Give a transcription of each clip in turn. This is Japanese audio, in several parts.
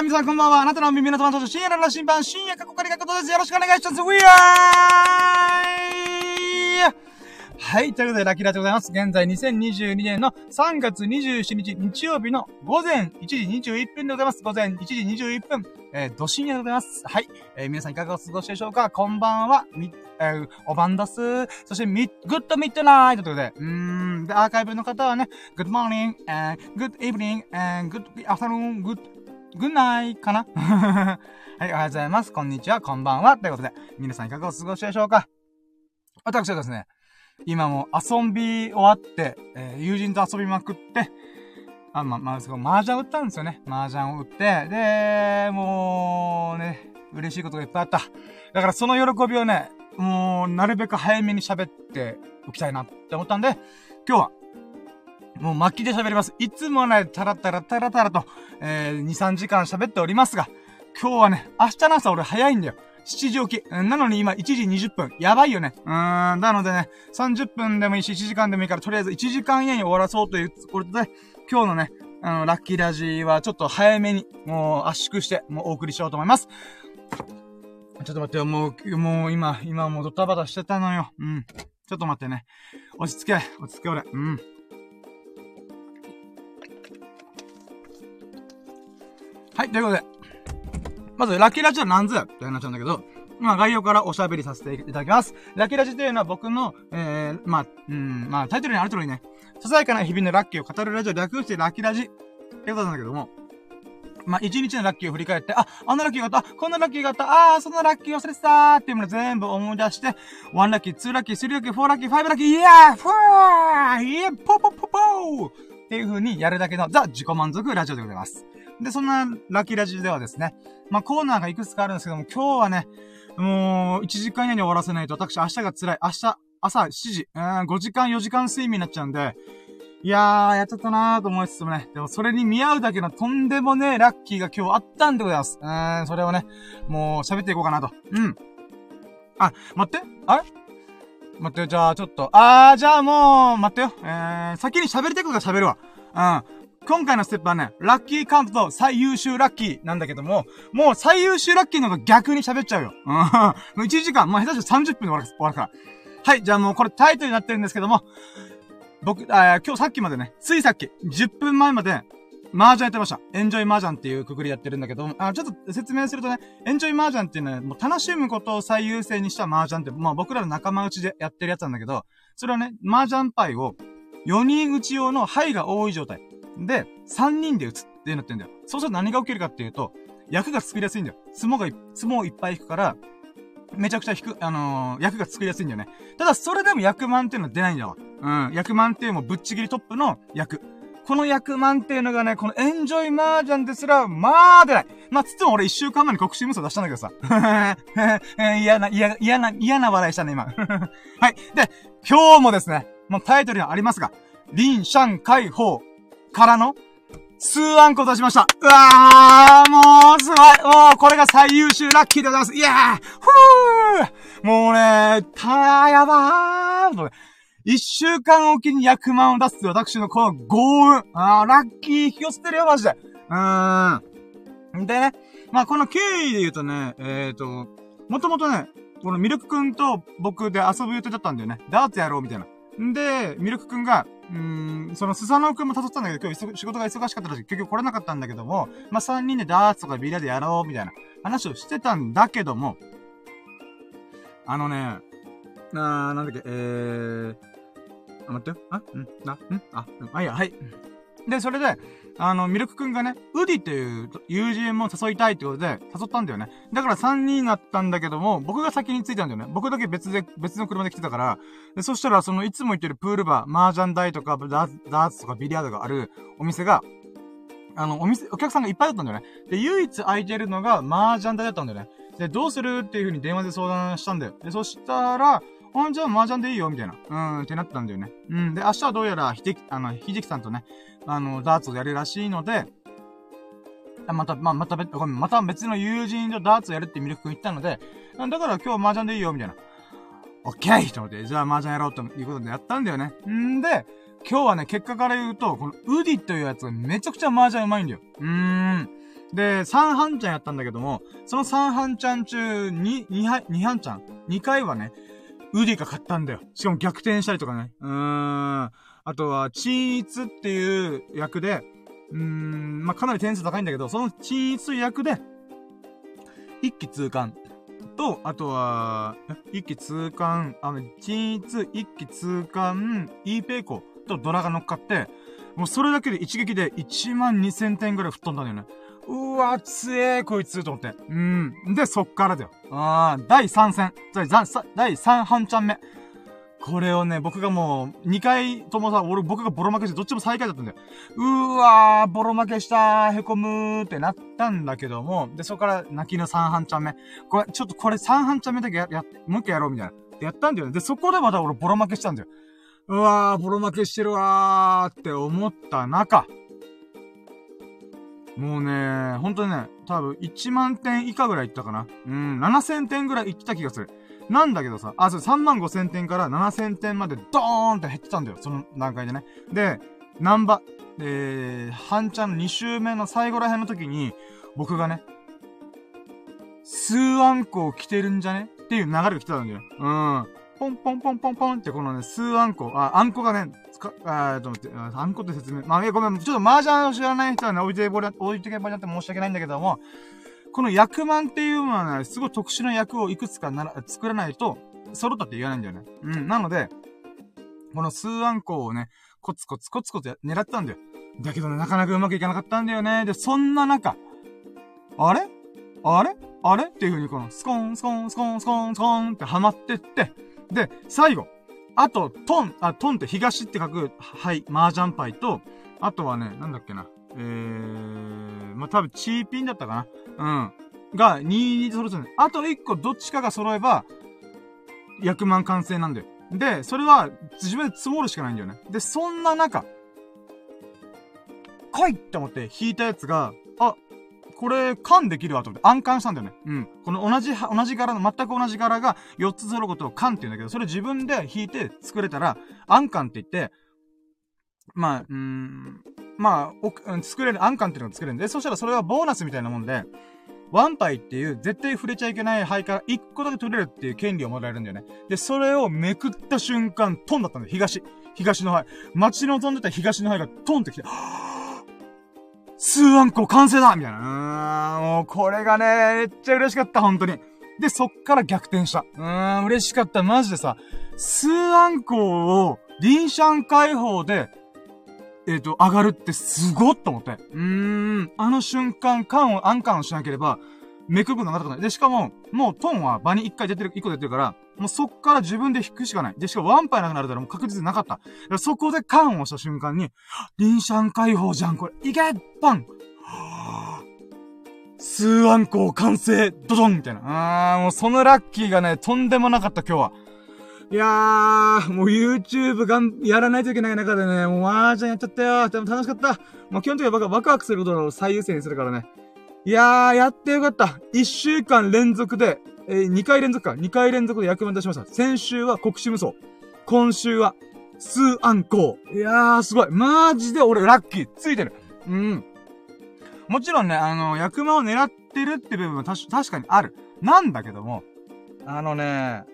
ー皆さんこんばんは。あなたの耳の友達深夜の審判、深夜過去仮がことです。よろしくお願いします。We are! はい。ということで、ラッキーラでございます。現在2022年の3月27日日曜日の午前1時21分でございます。午前1時21分、えー、ど深夜でございます。はい。えー、皆さんいかがお過ごしでしょうか？こんばんは。み、えー、おばんだす。そして、み、グッドミッドナイトということで、うーん。で、アーカイブの方はね、Good morning, and good evening, and good afternoon, good, good night かな？はい、おはようございます。こんにちは、こんばんは。ということで、皆さんいかがお過ごしでしょうか？私はですね、今も遊び終わって、えー、友人と遊びまくって、あ、ま、まあ、そこ、麻雀打ったんですよね。麻雀を打って、で、もう、ね、嬉しいことがいっぱいあった。だからその喜びをね、もう、なるべく早めに喋っておきたいなって思ったんで、今日は、もう巻きで喋ります。いつもね、タラタラタラタラと、えー、2、3時間喋っておりますが、今日はね、明日の朝俺早いんだよ。7時起き。なのに今1時20分。やばいよね。うーん。なのでね、30分でもいいし、1時間でもいいから、とりあえず1時間以内に終わらそうということで、今日のね、あの、ラッキーラジはちょっと早めに、もう圧縮して、もうお送りしようと思います。ちょっと待ってよ、もう、もう今、今もうドタバタしてたのよ。うん。ちょっと待ってね。落ち着け、落ち着け俺。うん。はい、ということで。まず、ラッキーラジオは何ぞやって話なんだけど、まあ、概要からおしゃべりさせていただきます。ラッキーラジというのは僕の、えー、まあ、うん、まあ、タイトルにある通りね、ささやかな日々のラッキーを語るラジオ略してラッキーラジってことなんだけども、まあ、一日のラッキーを振り返って、あ、あんなラッキーがあった、こんなラッキーがあった、あー、そのラッキー忘れてたーっていうもの全部思い出して、1ラッキー、2ラッキー、3ラッキー、4ラッキー、5ラッキー、イヤーフーイヤーポポポポーっていう風にやるだけのザ・自己満足ラジオでございます。で、そんなラッキーラジではですね、まあ、コーナーがいくつかあるんですけども、今日はね、もう、1時間以内に終わらせないと、私明日が辛い。明日、朝7時、うん、5時間、4時間睡眠になっちゃうんで、いやー、やっちゃったなーと思いつつもね、でもそれに見合うだけのとんでもねえラッキーが今日あったんでございます。うーん、それをね、もう喋っていこうかなと。うん。あ、待ってあれ？待って、じゃあちょっと、あー、じゃあもう、待ってよ。えー、先に喋りたいことが喋るわ。うん。今回のステップはね、ラッキーカウントと最優秀ラッキーなんだけども、もう最優秀ラッキーの方が逆に喋っちゃうよ。うん。もう1時間、まあ、下手したら30分で終わるから。はい、じゃあもうこれタイトルになってるんですけども、僕、あ今日さっきまでね、ついさっき、10分前まで、麻雀やってました。エンジョイ麻雀っていうくくりやってるんだけども、あ、ちょっと説明するとね、エンジョイ麻雀っていうのは、もう楽しむことを最優先にした麻雀って、まあ僕らの仲間内でやってるやつなんだけど、それはね、麻雀牌を4人打ち用の牌が多い状態。で、3人で打つってなってんだよ。そうすると何が起きるかっていうと、役が作りやすいんだよ。相撲が、相撲いっぱい引くから、めちゃくちゃ引く、あのー、役が作りやすいんだよね。ただ、それでも役満っていうのは出ないんだわ。うん。役満っていうもぶっちぎりトップの役。この役満っていうのがね、このエンジョイマージャンですら、まあ出ない。まあ、つっても俺一週間前に国士無双出したんだけどさ。嫌な、嫌、嫌な、嫌な笑いしたね、今。はい。で、今日もですね、もうタイトルにはありますが、リン、シャン、カイ、ホー、からの、数アンコ出しました。うわー、もう、すごい。もう、これが最優秀ラッキーでございます。いやー、ふーもうね、たーやばー一週間おきに100万を出す私のこの豪運。あー、ラッキー引き寄せてるよ、マジで。うーん。でね、まあ、この経緯で言うとね、えっ、ー、と、もともとね、このミルクくんと僕で遊ぶ予定だったんだよね。ダーツやろうみたいな。んで、ミルクくんが、うん、そのスサノオくんも誘ったんだけど、今日仕事が忙しかったら結局来れなかったんだけども、まあ、3人でダーツとかビラでやろう、みたいな話をしてたんだけども、あのね、あー、なんだっけ、えー、あ、待ってよ。あ、んあ、んあ、あ、いや、はい。で、それで、あの、ミルクくんがね、ウディっていう友人も誘いたいってことで誘ったんだよね。だから3人だったんだけども、僕が先に着いたんだよね。僕だけ別で、別の車で来てたから、で、そしたらそのいつも行ってるプールバー、麻雀台とかダーツとかビリヤードがあるお店が、あの、お店、お客さんがいっぱいだったんだよね。で、唯一空いてるのが麻雀台だったんだよね。で、どうするっていう風に電話で相談したんだよ。で、そしたら、あ、じゃあ麻雀でいいよ、みたいな。うん、ってなったんだよね。うん。で、明日はどうやら、ひでき、あの、ひじきさんとね、あの、ダーツをやるらしいので、また、まあ、また別、ごめん、また別の友人とダーツをやるってミルク君言ったので、だから今日麻雀でいいよ、みたいな。オッケーと思って、じゃあ麻雀やろうということでやったんだよね。んで、今日はね、結果から言うと、このウディというやつがめちゃくちゃ麻雀うまいんだよ。うーん。で、3半ちゃんやったんだけども、その3半ちゃん中、2、2半、2半ちゃん ?2 回はね、ウディが勝ったんだよ。しかも逆転したりとかね。うーん。あとは、チーツっていう役で、うーん、まあ、かなり点数高いんだけど、そのチーツ役で、一気通貫と、あとは、一気通貫、あの、チーツ、一気通貫、イーペイコとドラが乗っかって、もうそれだけで一撃で1万2000点ぐらい吹っ飛んだんだよね。うわ、強え、こいつ、と思って。うん。で、そっからだよ。ああ、第3戦。第3半チャン目。これをね、僕がもう、2回ともさ、俺、僕がボロ負けして、どっちも最下位だったんだよ。うーわー、ボロ負けしたー、へこむーってなったんだけども、で、そこから泣きの3半チャン目。これ、ちょっとこれ3半チャン目だけや、や、もう一回やろうみたいな。やったんだよね。で、そこでまた俺ボロ負けしたんだよ。うわー、ボロ負けしてるわーって思った中、もうね、ほんとにね、多分1万点以下ぐらいいったかな。うん、7000点ぐらいいってた気がする。なんだけどさ、あ、そう、3万5千点から7000点までドーンって減ってたんだよ。その段階でね。で、ナンバ、えー、半ちゃんの2周目の最後ら辺の時に、僕がね、数アンコを着てるんじゃね？っていう流れが来てたんだよ。うん。ポンポンポンポンポンってこのね、数アンコ、あ、あんこがね、か、あと思って、あんこって説明。まあ、え、ごめん、ちょっと麻雀を知らない人はね、置いてぼり、置いてけぼりになって申し訳ないんだけども、この役満っていうのはね、すごい特殊な役をいくつかなら、作らないと、揃ったって言わないんだよね。うん。なので、この数アンコをね、コツコツコツコツ狙ったんだよ。だけどね、なかなかうまくいかなかったんだよね。で、そんな中、あれ？あれ？あれ？っていう風にこの、スコン、スコン、スコン、スコン、スコンってハマってって、で、最後、あと、トン、あ、トンって東って書く、はい、麻雀パイと、あとはね、なんだっけな。えー、まあ、多分、チーピンだったかな。うん。が、2 2揃ってる。あと1個どっちかが揃えば、役満完成なんだよ。で、それは、自分で積もるしかないんだよね。で、そんな中、来いって思って引いたやつが、これ、缶できるわと思って、暗缶したんだよね。うん。この同じ、同じ柄の、全く同じ柄が4つ揃うことを缶って言うんだけど、それ自分で引いて作れたら、暗缶って言って、まあ、うん、まあ、作れる、暗缶っていうのが作れるんで、そしたらそれはボーナスみたいなもんで、ワンパイっていう絶対触れちゃいけない灰から1個だけ取れるっていう権利をもらえるんだよね。で、それをめくった瞬間、トンだったんだよ。東。東の灰。街の飛んでた東の灰がトンってきて、はぁ数アンコ完成だみたいな。うーん、もうこれがね、めっちゃ嬉しかった、本当に。で、そっから逆転した。うーん、嬉しかった。マジでさ、数アンコを、リンシャン解放で、えっ、ー、と、上がるってすごっと思って。うーん、あの瞬間、缶を、アンカンをしなければ、めくることなかったない。で、しかも、もうトンは場に一回出てる、一個出てるから、もうそっから自分で引くしかない。で、しかもワンパイなくなるからもう確実になかった。そこでカンをした瞬間に、リンシャン解放じゃん、これ。いけパン数アンコ完成ドドンみたいな。あー、もうそのラッキーがね、とんでもなかった今日は。いやー、もう YouTube がん、やらないといけない中でね、もう麻雀やっちゃったよ。でも楽しかった。もう基本的には僕はワクワクすることを最優先にするからね。いやー、やってよかった。一週間連続で、えー、2回連続か。2回連続で役満出しました。先週は国士無双。今週は、スーアンコー。いやー、すごい。マジで俺ラッキー。ついてる。うん。もちろんね、あの、役満を狙ってるって部分はたし、確かにある。なんだけども、あのね、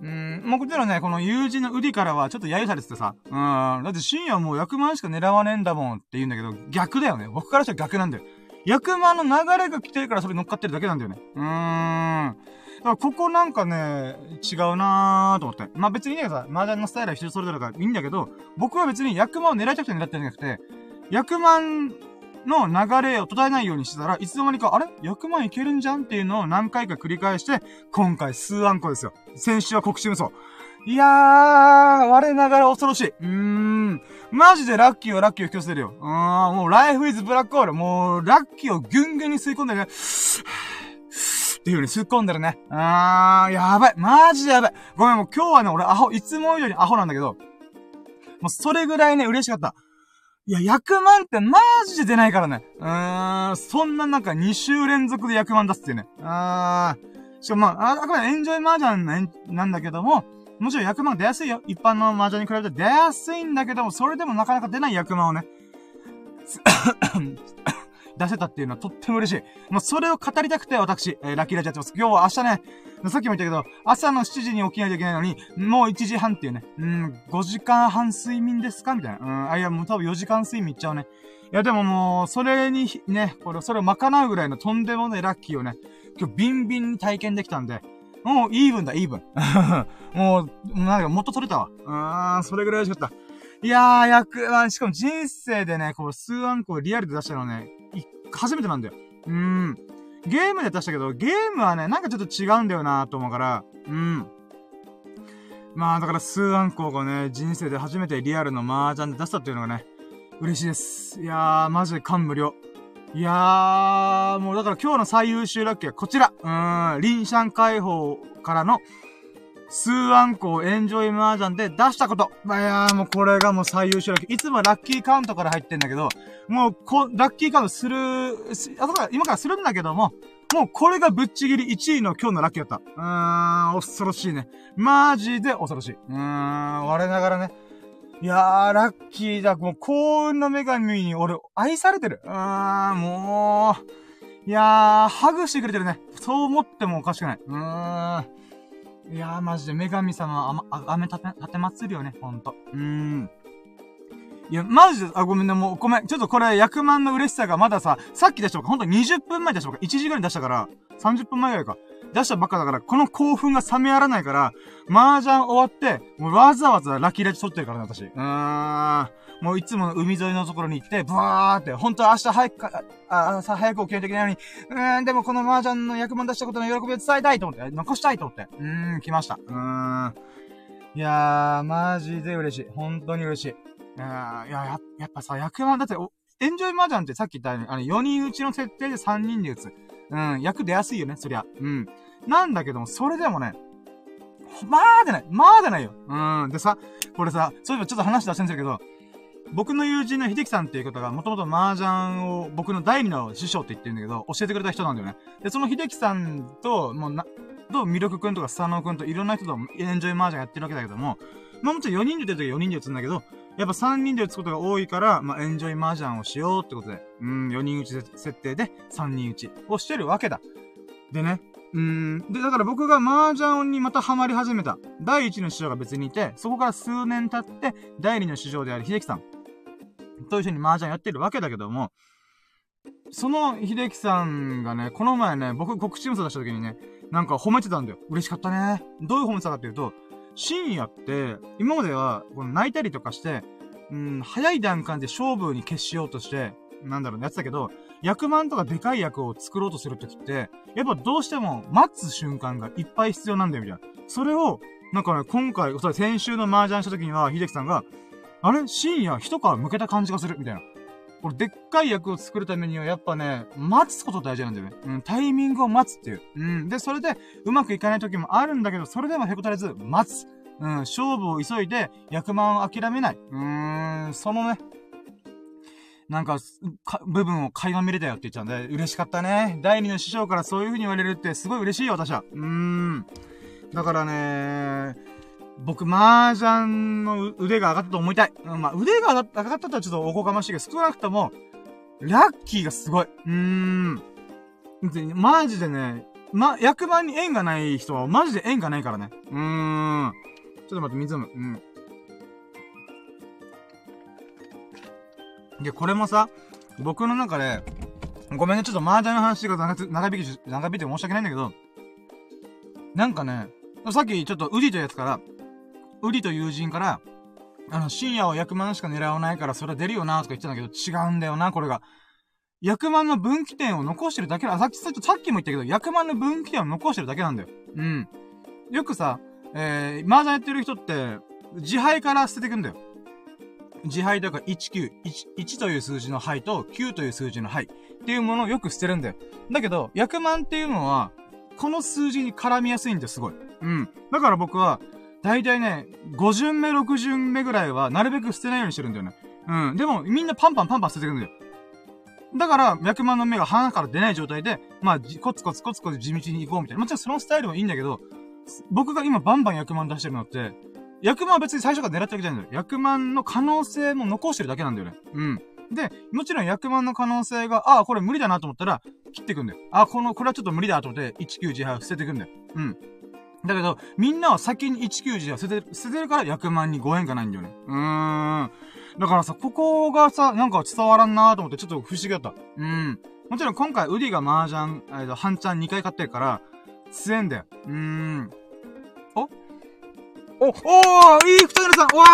うん、もちろんね、この友人のウディからはちょっと揶揄されててさ、うん、だって深夜はもう役満しか狙わねえんだもんって言うんだけど、逆だよね。僕からしたら逆なんだよ。役満の流れが来てるからそれ乗っかってるだけなんだよね。うーん。だからここなんかね、違うなーと思って。まあ別にいいんだけどさ、麻雀のスタイルは人それぞれがいいんだけど、僕は別に役満を狙いたくて狙ってるんじゃなくて、役満の流れを途絶えないようにしてたらいつの間にか、あれ？役満いけるんじゃんっていうのを何回か繰り返して、今回数アンコですよ。先週は国士無双。いやー、我ながら恐ろしい。うーん。マジでラッキーはラッキーを引き寄せるよ。うーん、もうライフイズブラックホール。もう、ラッキーをギュンギュンに吸い込んでるね。っていう風に吸い込んでるね。あー、やばい。マジでやばい。ごめん、もう今日はね、俺アホ、いつも以上にアホなんだけど、もうそれぐらいね、嬉しかった。いや、100万ってマジで出ないからね。うーん、そんな中2週連続で100万出すっていうね。あー。しかもまあ、あくまでエンジョイマージャンなんだけども、もちろん100万出やすいよ。一般の麻雀に比べて出やすいんだけども、それでもなかなか出ない100万をね、出せたっていうのはとっても嬉しい。もうそれを語りたくて私、えー、ラッキーラジやってます。今日は明日ね、さっきも言ったけど、朝の7時に起きないといけないのに、もう1時半っていうね、うん、5時間半睡眠ですかみたいな。うん、あ、いや、もう多分4時間睡眠いっちゃうね。いや、でももう、それに、ね、これ、それを賄うぐらいのとんでもないラッキーをね、今日ビンビンに体験できたんで、もう、イーブンだ、イーブン。もう、なんか、もっと取れたわ。うーん、それぐらい嬉しかった。いやー、役、まあ、しかも人生でね、こう、数アンコリアルで出したのね、初めてなんだよ。うーん。ゲームで出したけど、ゲームはね、なんかちょっと違うんだよなと思うから、うん。まあ、だから数アンコがね、人生で初めてリアルの麻雀で出したっていうのがね、嬉しいです。いやー、マジで感無量。いやー、もうだから今日の最優秀ラッキーはこちら。うーん、リンシャン解放からの、数アンコをエンジョイマージャンで出したこと。いやーもうこれがもう最優秀ラッキー。いつもラッキーカウントから入ってんだけど、もうこ、ラッキーカウントする、あ、とか今からするんだけども、もうこれがぶっちぎり1位の今日のラッキーだった。うーん、恐ろしいね。マジで恐ろしい。うーん、我ながらね。いやー、ラッキーだ。もう幸運の女神に俺、愛されてる。うーん、もう。いやー、ハグしてくれてるね。そう思ってもおかしくない。うーん。いやー、マジで女神様、あま、あ、め立て、立て祭るよね、ほんと。うーん。いや、マジで、あ、ごめんね、もう、ごめん。ちょっとこれ、100万の嬉しさがまださ、さっき出したばっか、ほんと20分前出したばっか、1時ぐらい出したから、30分前ぐらいか。出したばっかだから、この興奮が冷めやらないから、麻雀終わって、もうわざわざラッキーレッジ取ってるからね、私。うーん。もういつもの海沿いのところに行って、ブワーって、本当は明日早くか、あ、朝早く起きないといけないのに、うーん、でもこの麻雀の役満出したことの喜びを伝えたいと思って、残したいと思って。うーん、来ました。うーん。いやー、マジで嬉しい。本当に嬉しい。いやー、や、やっぱさ、役満だって、エンジョイ麻雀ってさっき言ったように、あの、4人打ちの設定で3人で打つ。うん、役出やすいよね、そりゃ。うん。なんだけども、それでもね、まあでない。まあでないよ。うん。でさ、これさ、そういえばちょっと話出してんだけど、僕の友人の秀樹さんっていう方が、もともと麻雀を僕の第二の師匠って言ってるんだけど、教えてくれた人なんだよね。で、その秀樹さんと、もうな、と、魅力くんとか佐野くんといろんな人とエンジョイ麻雀やってるわけだけども、まあもちろん4人で出てる時4人で打つんだけど、やっぱ3人で打つことが多いから、まあエンジョイ麻雀をしようってことで、うん、4人打ち設定で3人打ちをしてるわけだ。でね、うん。で、だから僕が麻雀にまたハマり始めた。第一の師匠が別にいて、そこから数年経って、第二の師匠である秀樹さん。と一緒に麻雀やってるわけだけども、その秀樹さんがね、この前ね、僕告知無双出した時にね、なんか褒めてたんだよ。嬉しかったね。どういう褒めてたかっていうと、深夜って、今までは、この泣いたりとかして、うん、早い段階で勝負に決しようとして、なんだろう、やってたけど、役満とかでかい役を作ろうとするときって、やっぱどうしても待つ瞬間がいっぱい必要なんだよ、みたいな。それを、なんかね、今回、それ先週の麻雀した時には、秀樹さんが、あれ？深夜一皮向けた感じがするみたいな。これ、でっかい役を作るためには、やっぱね、待つこと大事なんだよね。うん、タイミングを待つっていう。うん。で、それで、うまくいかない時もあるんだけど、それでもへこたれず、待つ。うん、勝負を急いで、役満を諦めない。うーん、そのね、なんか、か、部分を垣間見れたよって言っちゃうんで、嬉しかったね。第二の師匠からそういう風に言われるってすごい嬉しいよ、私は。うーん。だからね僕、麻雀の腕が上がったと思いたい。うん、まあ、腕が上がったとはちょっとおこがましいけど、少なくとも、ラッキーがすごい。うーん。マジでね、ま、役場に縁がない人はマジで縁がないからね。うーん。ちょっと待って、水飲む。うん。で、これもさ、僕の中で、ごめんね、ちょっと麻雀の話が長長引き、長引いて申し訳ないんだけど、なんかね、さっきちょっとウディというやつから、ウディと友人から、あの、深夜を100万しか狙わないからそれは出るよなとか言ってたんだけど、違うんだよな、これが。100万の分岐点を残してるだけだ。さっき、さっきも言ったけど、100万の分岐点を残してるだけなんだよ。うん。よくさ、えー、麻雀やってる人って、自敗から捨ててくんだよ。自敗というか19、1, 1という数字の敗と9という数字の敗っていうものをよく捨てるんだよ。だけど、100万っていうのは、この数字に絡みやすいんだよ、すごい。うん。だから僕は、だいたいね、5巡目、6巡目ぐらいは、なるべく捨てないようにしてるんだよね。うん。でも、みんなパンパンパンパン捨ててくんだよ。だから、100万の目が鼻から出ない状態で、まあ、コツコツコツコツ地道に行こうみたいな。もちろんそのスタイルもいいんだけど、僕が今バンバン100万出してるのって、100万は別に最初から狙ってるわけじゃないんだよ。100万の可能性も残してるだけなんだよね。うん。で、もちろん役満の可能性が、ああ、これ無理だなと思ったら、切ってくんだよ。ああ、この、これはちょっと無理だと思って、19自敗を捨ててくんだよ。うん。だけど、みんなは先に19自敗を捨ててる、捨ててるから役満にご縁がないんだよね。うーん。だからさ、ここがさ、なんか伝わらんなーと思ってちょっと不思議だった。うん。もちろん今回、ウディが麻雀、えっと、半ちゃん2回買ってるから、強えんだよ。うーん。お？お、おーいい二人さんわ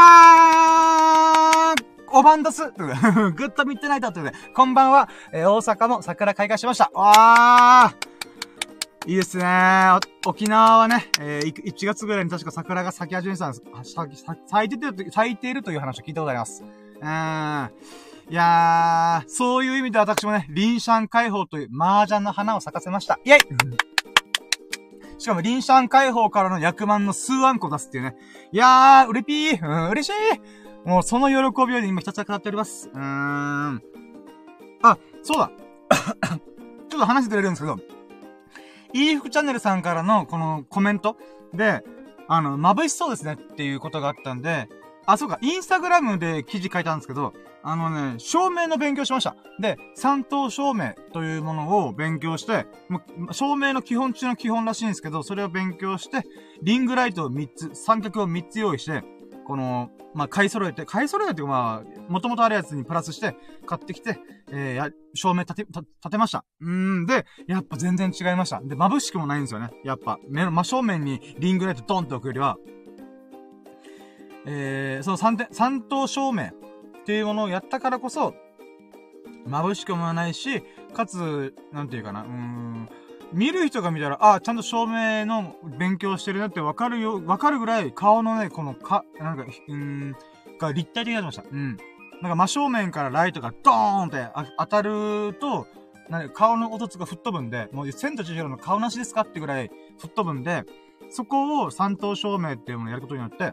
ーおばんだすグッドミッドナイトということで、こんばんは、えー、大阪も桜開花しました。わーいいですね沖縄はね、えー、1月ぐらいに確か桜が咲き始めたんです。咲いてて、咲いているという話を聞いたことあります。うん。いやー、そういう意味で私もね、臨シャン解放という麻雀の花を咲かせました。イェイ しかも、臨シャン解放からの役満の数万個出すっていうね。いやー、うれぴー、うん、嬉しいもう、その喜びを今ひたすら語っております。うーん。あ、そうだ。ちょっと話ずれるんですけど、いい服チャンネルさんからのこのコメントで、あの、眩しそうですねっていうことがあったんで、あ、そうか、インスタグラムで記事書いたんですけど、あのね、照明の勉強しました。で、三等照明というものを勉強して、照明の基本中の基本らしいんですけど、それを勉強して、リングライトを3つ、三脚を3つ用意して、この、まあ、買い揃えて、買い揃えてまあ、もともとあるやつにプラスして、買ってきて、えー、や、照明立て、立てました。うん、で、やっぱ全然違いました。で、眩しくもないんですよね。やっぱ、目の真正面にリングライトドンって置くよりは、えー、その三点、三等照明っていうものをやったからこそ、眩しくもないし、かつ、なんていうかな、うーん、見る人が見たら、ああ、ちゃんと照明の勉強してるなってわかるよ、わかるぐらい顔のね、このか、なんか、うん、が立体的になってました。うん。なんか真正面からライトがドーンって当たると、なんか顔の音つが吹っ飛ぶんで、もう千と千尋の顔なしですかってぐらい吹っ飛ぶんで、そこを三等照明っていうものをやることによって、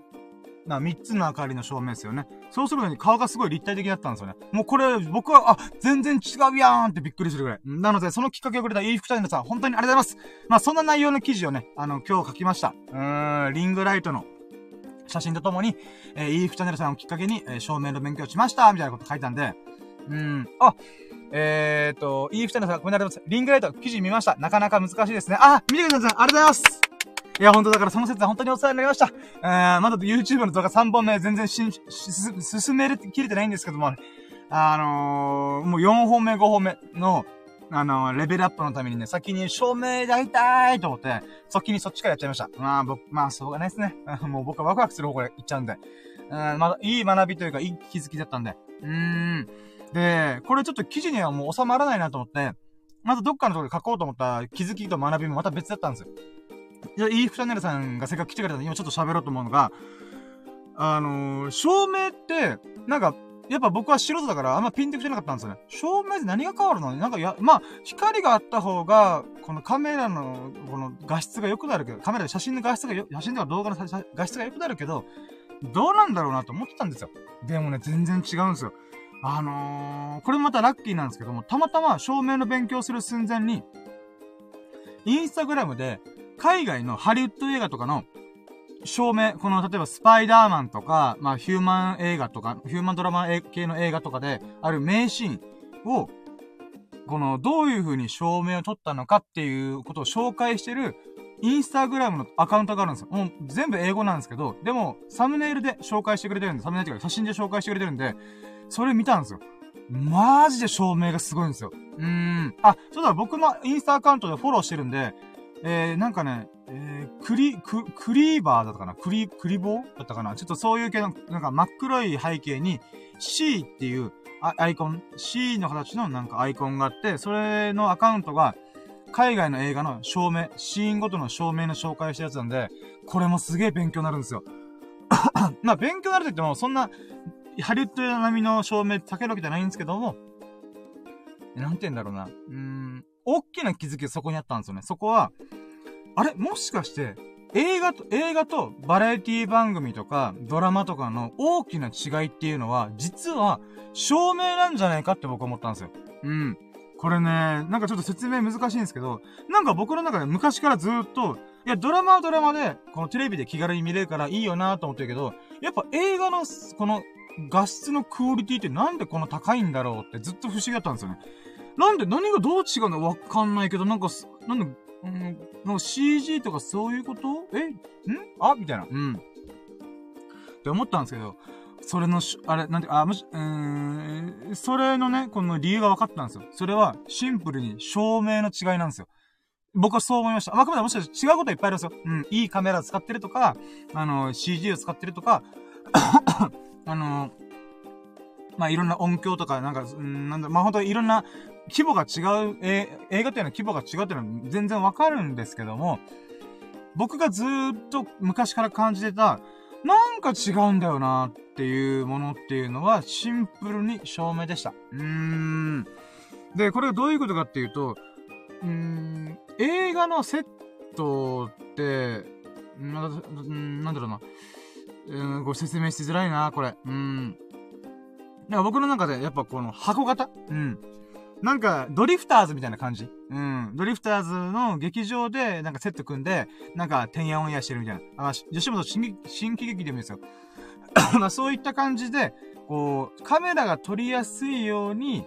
な、三つの明かりの照明ですよね。そうするのに顔がすごい立体的だったんですよね。もうこれ、僕は、あ、全然違うやんってびっくりするぐらい。なので、そのきっかけをくれたいい服チャンネルさん、本当にありがとうございます。まあ、そんな内容の記事をね、あの、今日書きました。うーん、リングライトの写真とともに、えー、いい服チャンネルさんをきっかけに、えー、照明の勉強しました、みたいなこと書いたんで、うん、あ、えーと、いい服チャンネルさん、ごめんなさい。リングライト、記事見ました。なかなか難しいですね。あ、見てください。ありがとうございます。いや、ほんとだからその説は本当にお世話になりました。えー、まだ YouTube の動画3本目全然し、進める、切れてないんですけども、あのー、もう4本目、5本目の、あのー、レベルアップのためにね、先に照明やりたいと思って、先にそっちからやっちゃいました。まあ、僕、まあ、しょうがないですね。もう僕はワクワクする方向で行っちゃうんで。うん、まだ、いい学びというか、いい気づきだったんで。うーん。で、これちょっと記事にはもう収まらないなと思って、まずどっかのところで書こうと思った気づきと学びもまた別だったんですよ。いや、イーフチャンネルさんがせっかく来てくれたんで、今ちょっと喋ろうと思うのが、あのー、照明って、なんか、やっぱ僕は素人だからあんまピンときてなかったんですよね。照明で何が変わるの？なんかや、まあ、光があった方が、このカメラの、この画質が良くなるけど、カメラで写真の画質がよ、写真とか動画の画質が良くなるけど、どうなんだろうなと思ってたんですよ。でもね、全然違うんですよ。あのー、これもまたラッキーなんですけども、たまたま照明の勉強する寸前に、インスタグラムで、海外のハリウッド映画とかの照明、この、例えばスパイダーマンとか、まあ、ヒューマン映画とか、ヒューマンドラマ系の映画とかで、ある名シーンを、この、どういう風に照明を撮ったのかっていうことを紹介してる、インスタグラムのアカウントがあるんですよ。もう全部英語なんですけど、でも、サムネイルで紹介してくれてるんで、サムネイルっていうか写真で紹介してくれてるんで、それ見たんですよ。マジで照明がすごいんですよ。うーん。あ、そうだ、僕のインスタアカウントでフォローしてるんで、えー、なんかね、えー、クリ、ク、クリーバーだったかな？クリ、クリボーだったかな？ちょっとそういう系の、なんか真っ黒い背景に C っていうアイコン、C の形のなんかアイコンがあって、それのアカウントが、海外の映画の照明、シーンごとの照明の紹介したやつなんで、これもすげえ勉強になるんですよ。まあ、勉強になると言っても、そんな、ハリウッド並みの照明避けるわけじゃないんですけども、なんて言うんだろうな。うーん、大きな気づきがそこにあったんですよね。そこは、あれ？もしかして、映画と、映画とバラエティ番組とかドラマとかの大きな違いっていうのは、実は照明なんじゃないかって僕は思ったんですよ。うん。これね、なんかちょっと説明難しいんですけど、なんか僕の中で昔からずっと、いや、ドラマはドラマで、このテレビで気軽に見れるからいいよなと思ってるけど、やっぱ映画の、この、画質のクオリティってなんでこんな高いんだろうってずっと不思議だったんですよね。なんで何がどう違うの？わかんないけど、なんか、なんで、うん、なんか CG とかそういうこと？え？ん？あ？みたいな。うん。って思ったんですけど、それのし、あれ、なんて、あ、もし、うーん、それのね、この理由が分かったんですよ。それは、シンプルに照明の違いなんですよ。僕はそう思いました。あ、くまでもしかして違うこといっぱいありますよ。うん、いいカメラ使ってるとか、あの、CG を使ってるとか、あの、まあ、いろんな音響とか、なんか、うん、なんだ、まあ、本当にいろんな規模が違う、えー、映画っていうのは規模が違うっていうのは全然わかるんですけども、僕がずっと昔から感じてた、なんか違うんだよなっていうものっていうのはシンプルに照明でした。うーん。で、これがどういうことかっていうと、うーん、映画のセットって、な、なんだろうな。うん、これ説明しづらいな、これ。うん。だか僕の中でやっぱこの箱型うん。なんか、ドリフターズみたいな感じ？うん。ドリフターズの劇場で、なんかセット組んで、なんか、てんやオンやしてるみたいな。あ、吉本新新喜劇でもいいですよ。まあ、そういった感じで、こう、カメラが撮りやすいように、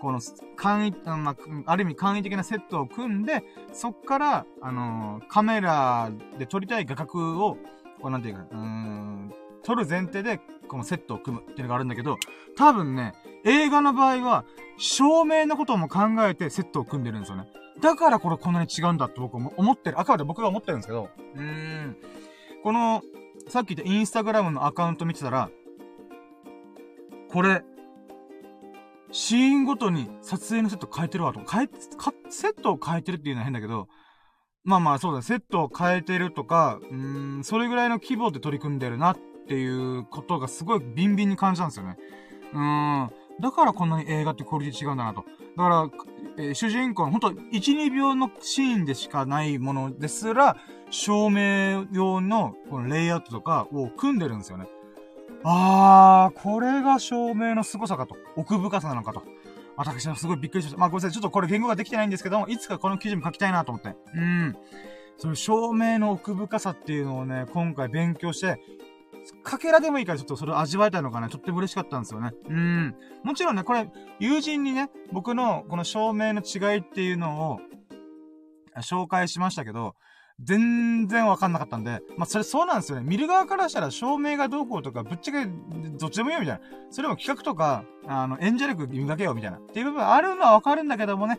この、簡易、まあ、ある意味簡易的なセットを組んで、そっから、あのー、カメラで撮りたい画角を、こうなんていうか、うーん、撮る前提で、このセットを組むっていうのがあるんだけど、多分ね、映画の場合は、照明のことも考えてセットを組んでるんですよね。だからこれこんなに違うんだって僕も思ってる。あくまで僕が思ってるんですけど、うーん。この、さっき言ったインスタグラムのアカウント見てたら、これ、シーンごとに撮影のセット変えてるわと。変え、セットを変えてるっていうのは変だけど、まあまあそうだ、セットを変えてるとか、うーん、それぐらいの規模で取り組んでるなっっていうことがすごいビンビンに感じたんですよね。うん。だからこんなに映画ってクオリティ違うんだなと。だから、えー、主人公のほんと1、2秒のシーンでしかないものですら、照明用のこのレイアウトとかを組んでるんですよね。あー、これが照明の凄さかと。奥深さなのかと。私はすごいびっくりしました。まあごめんなさい。ちょっとこれ言語ができてないんですけども、いつかこの記事も書きたいなと思って。うん。その照明の奥深さっていうのをね、今回勉強して、かけらでもいいからちょっとそれを味わえたのかな。とっても嬉しかったんですよね。うん。もちろんね、これ、友人にね、僕のこの照明の違いっていうのを、紹介しましたけど、全然わかんなかったんで、まあ、それそうなんですよね。見る側からしたら照明がどうこうとか、ぶっちゃけ、どっちでもいいよみたいな。それも企画とか、あの、演者力磨けよみたいな。っていう部分あるのはわかるんだけどもね、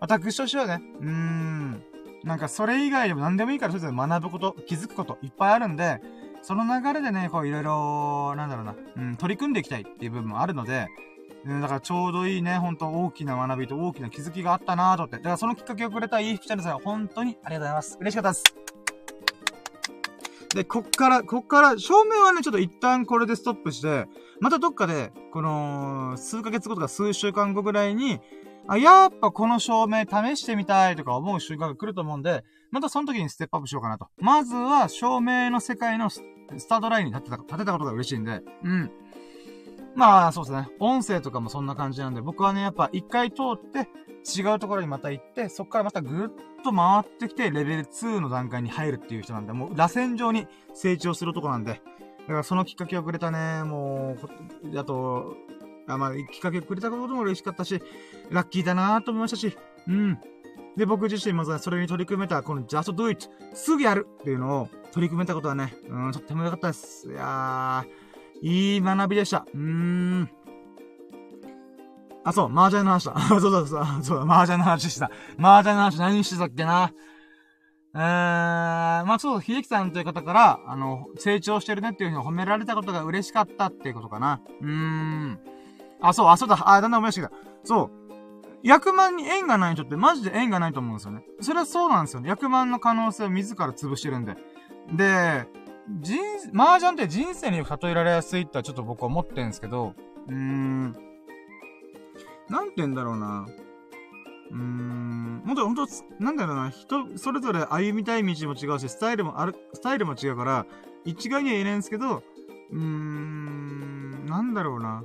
私としてはね、うーん、なんかそれ以外でも何でもいいから、それぞれ学ぶこと、気づくこと、いっぱいあるんで、その流れでね、こういろいろ、なんだろうな、うん、取り組んでいきたいっていう部分もあるので、うん、だからちょうどいいね、ほんと大きな学びと大きな気づきがあったなぁと思って。だからそのきっかけをくれたいい服チャンネルさん、本当にありがとうございます。嬉しかったです。で、こっから、こっから、照明はね、ちょっと一旦これでストップして、またどっかで、この、数ヶ月後とか数週間後ぐらいに、あ、やっぱこの照明試してみたいとか思う瞬間が来ると思うんで、またその時にステップアップしようかなと。まずは、照明の世界のタートラインに立てた、立てたことが嬉しいんで、うん。まあ、そうですね。音声とかもそんな感じなんで、僕はね、やっぱ一回通って、違うところにまた行って、そこからまたぐっと回ってきて、レベル2の段階に入るっていう人なんで、もう、螺旋状に成長するとこなんで、だからそのきっかけをくれたね、もう、あと、あまあ、きっかけをくれたことも嬉しかったし、ラッキーだなと思いましたし、うん。で、僕自身もそれに取り組めた、この Just Do It! すぐやるっていうのを取り組めたことはね、うん、とっても良かったです。いやー、いい学びでした。うーん。あ、そう、麻雀の話だ。そうそうそう、そう、麻雀の話した。麻雀の話何してたっけな。えー、まあ、そう、秀樹さんという方から、あの、成長してるねっていうふうに褒められたことが嬉しかったっていうことかな。うーん。あ、そう、あ、そうだ、あ、だんだん思い出してきた。そう。100万に縁がない人ってマジで縁がないと思うんですよね。それはそうなんですよね。100万の可能性を自ら潰してるんで。で、人、麻雀って人生に例えられやすいってちょっと僕は思ってるんですけど、うーん。なんて言うんだろうな。うーん。ほんと、ほんと、なんだろうな。人、それぞれ歩みたい道も違うし、スタイルもある、スタイルも違うから、一概には言えないんですけど、うーん、なんだろうな。